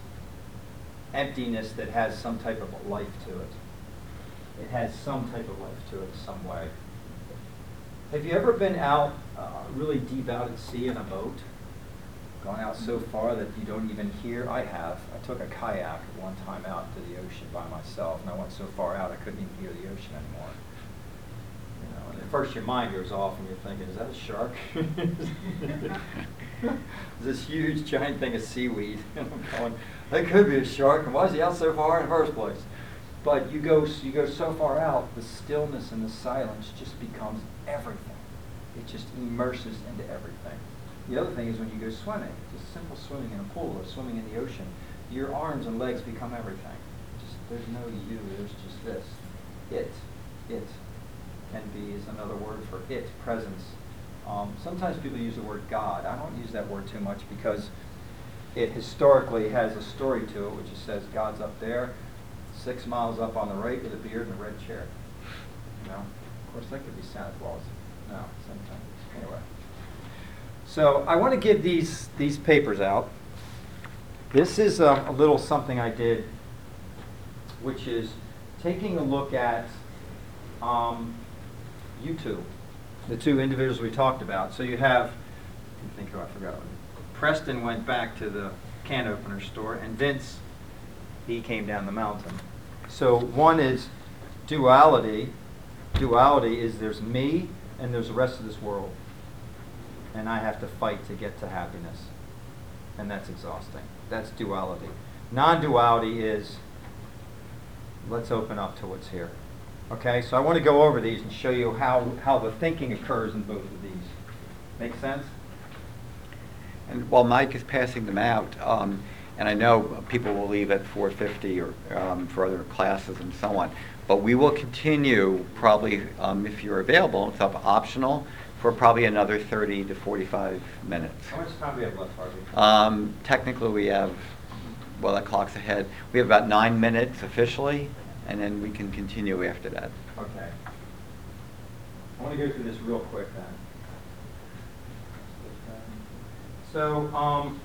emptiness that has some type of life to it. It has some type of life to it some way. Have you ever been out, uh, really deep out at sea in a boat? Gone out so far that you don't even hear? I have. I took a kayak one time out to the ocean by myself, and I went so far out I couldn't even hear the ocean anymore. You know, and at first your mind goes off and you're thinking, is that a shark? [laughs] this huge giant thing of seaweed. [laughs] I'm going, that could be a shark, and why is he out so far in the first place? But you go, you go so far out, the stillness and the silence just becomes everything. It just immerses into everything. The other thing is when you go swimming, just simple swimming in a pool or swimming in the ocean, your arms and legs become everything. Just there's no you, there's just this. It, it can be is another word for it, presence. Um, sometimes people use the word God. I don't use that word too much because it historically has a story to it, which says God's up there, six miles up on the right with a beard and a red chair. You know, of course that could be Santa Claus. No, sometimes. Anyway, so I want to give these these papers out. This is um, a little something I did, which is taking a look at um, YouTube, the two individuals we talked about. So you have, I think who I forgot. Preston went back to the can opener store, and Vince, he came down the mountain. So one is duality. Duality is there's me and there's the rest of this world. And I have to fight to get to happiness. And that's exhausting. That's duality. Non duality is let's open up to what's here. Okay, so I want to go over these and show you how, how the thinking occurs in both of these. Make sense? And while Mike is passing them out, um, and I know people will leave at 4:50 or um, for other classes and so on, but we will continue probably, um, if you're available, it's up optional, for probably another 30 to 45 minutes. How much time do we have left, Harvey? Um, Technically, we have, well, that clock's ahead, we have about nine minutes officially, and then we can continue after that. Okay. I want to go through this real quick then. So, um,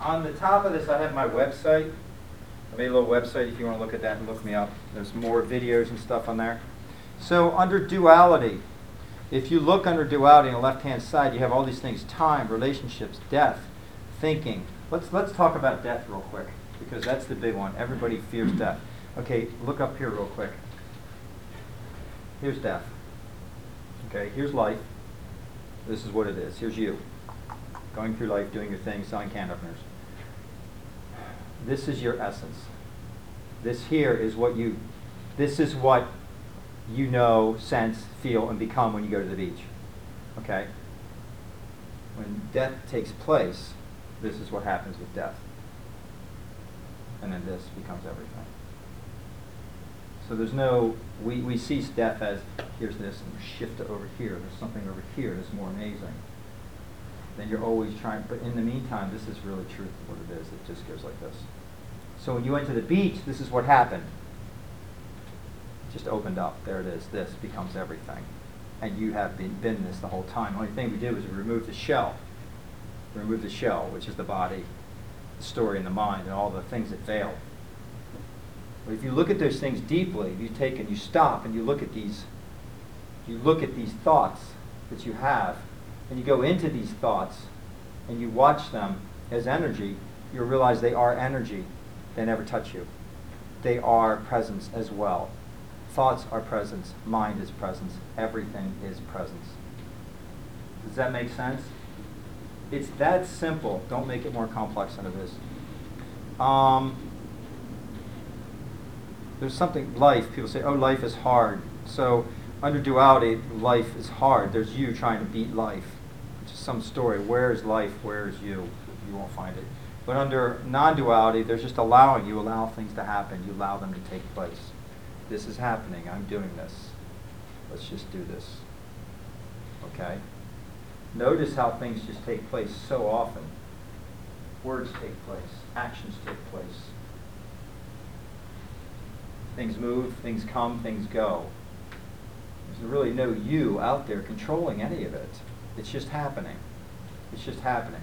on the top of this, I have my website. Made a little website if you want to look at that and look me up. There's more videos and stuff on there. So, under duality, if you look under duality on the left-hand side, you have all these things: time, relationships, death, thinking. Let's let's talk about death real quick because that's the big one. Everybody fears death. Okay, look up here real quick. Here's death. Okay, here's life. This is what it is. Here's you. Going through life, doing your thing, selling can openers. This is your essence. This here is what you, this is what you know, sense, feel, and become when you go to the beach. Okay? When death takes place, this is what happens with death. And then this becomes everything. So there's no, we, we see death as, here's this, and we shift it over here, there's something over here that's more amazing. Then you're always trying, but in the meantime, this is really truth what it is, it just goes like this. So when you went to the beach, this is what happened. Just opened up, there it is, this becomes everything. And you have been, been this the whole time. The only thing we did was we removed the shell. Removed the shell, which is the body, the story, and the mind, and all the things that fail. But if you look at those things deeply, if you take and you stop and you look at these, you look at these thoughts that you have, and you go into these thoughts, and you watch them as energy, you'll realize they are energy. They never touch you. They are presence as well. Thoughts are presence. Mind is presence. Everything is presence. Does that make sense? It's that simple. Don't make it more complex than it is. Um, there's something, life, people say, oh, life is hard. So under duality, life is hard. There's you trying to beat life, some story. Where is life? Where is you? You won't find it. But under non-duality, there's just allowing. You allow things to happen. You allow them to take place. This is happening. I'm doing this. Let's just do this. Okay? Notice how things just take place so often. Words take place. Actions take place. Things move, things come, things go. There's really no you out there controlling any of it. It's just happening. It's just happening.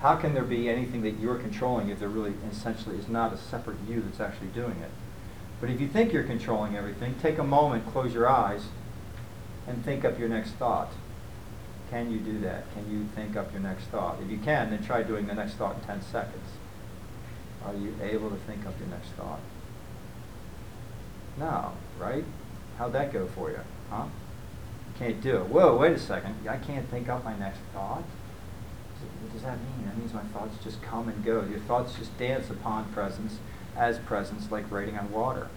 How can there be anything that you're controlling if there really essentially is not a separate you that's actually doing it? But if you think you're controlling everything, take a moment, close your eyes, and think up your next thought. Can you do that? Can you think up your next thought? If you can, then try doing the next thought in 10 seconds. Are you able to think up your next thought? No, right? How'd that go for you? Huh? Can't do it. Whoa, wait a second. I can't think up my next thought? What does that mean? That means my thoughts just come and go. Your thoughts just dance upon presence as presence, like writing on water.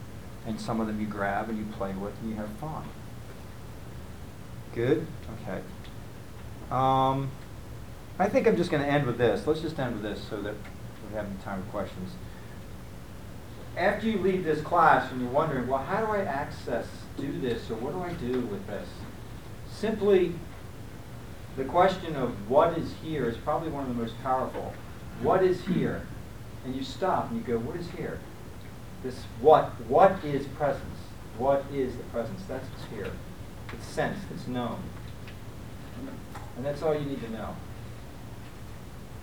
And some of them you grab and you play with and you have fun. Good? Okay. Um, I think I'm just going to end with this. Let's just end with this so that we have time for questions. After you leave this class and you're wondering, well, how do I access, do this, or what do I do with this? Simply, the question of what is here is probably one of the most powerful. What is here? And you stop and you go, what is here? This what? What is presence? What is the presence? That's what's here. It's sensed, it's known. And that's all you need to know.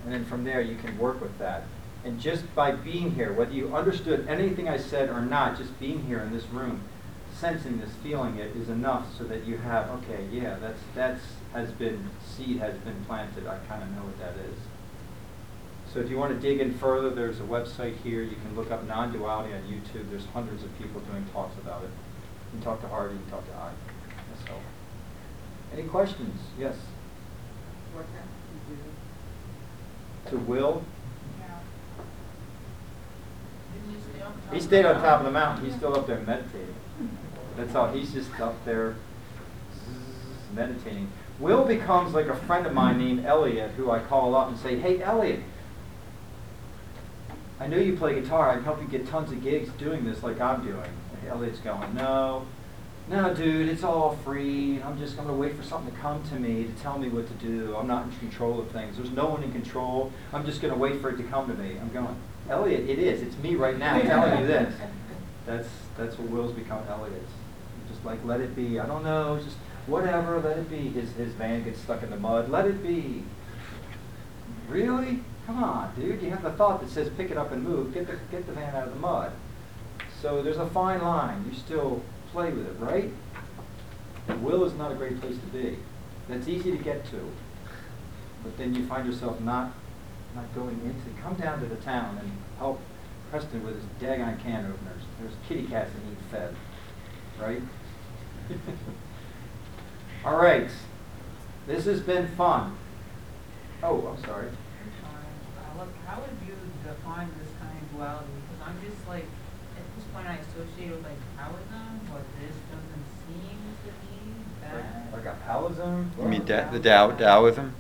And then from there, you can work with that. And just by being here, whether you understood anything I said or not, just being here in this room, sensing this, feeling it, is enough so that you have, okay, yeah, that's that's has been seed has been planted. I kind of know what that is. So if you want to dig in further, there's a website here. You can look up non-duality on YouTube. There's hundreds of people doing talks about it. You can talk to Hardy, you can talk to I. So, any questions? Yes. What happened to To Will, Yeah. Didn't you stay on top he stayed on top of the mountain? mountain. He's still up there meditating. That's all. He's just up there meditating. Will becomes like a friend of mine named Elliot, who I call up and say, "Hey, Elliot, I know you play guitar. I can help you get tons of gigs doing this like I'm doing." And Elliot's going, "No, no, dude, it's all free. I'm just going to wait for something to come to me to tell me what to do. I'm not in control of things. There's no one in control. I'm just going to wait for it to come to me." I'm going, "Elliot, it is. It's me right now telling you this." That's that's what Will's become Elliot's. Just like let it be. I don't know, just whatever, let it be. His his van gets stuck in the mud. Let it be. Really? Come on, dude. You have the thought that says pick it up and move. Get the get the van out of the mud. So there's a fine line. You still play with it, right? Will is not a great place to be. That's easy to get to. But then you find yourself not not going into come down to the town and help Preston with his daggone can openers. There's kitty cats that need fed. Right? [laughs] All right. This has been fun. Oh, I'm sorry. Uh, How would you define this kind of duality? Because I'm just like, at this point I associate with like Taoism, but this doesn't seem to be that. Like, like a Taoism? You mean Da- the Tao, Taoism?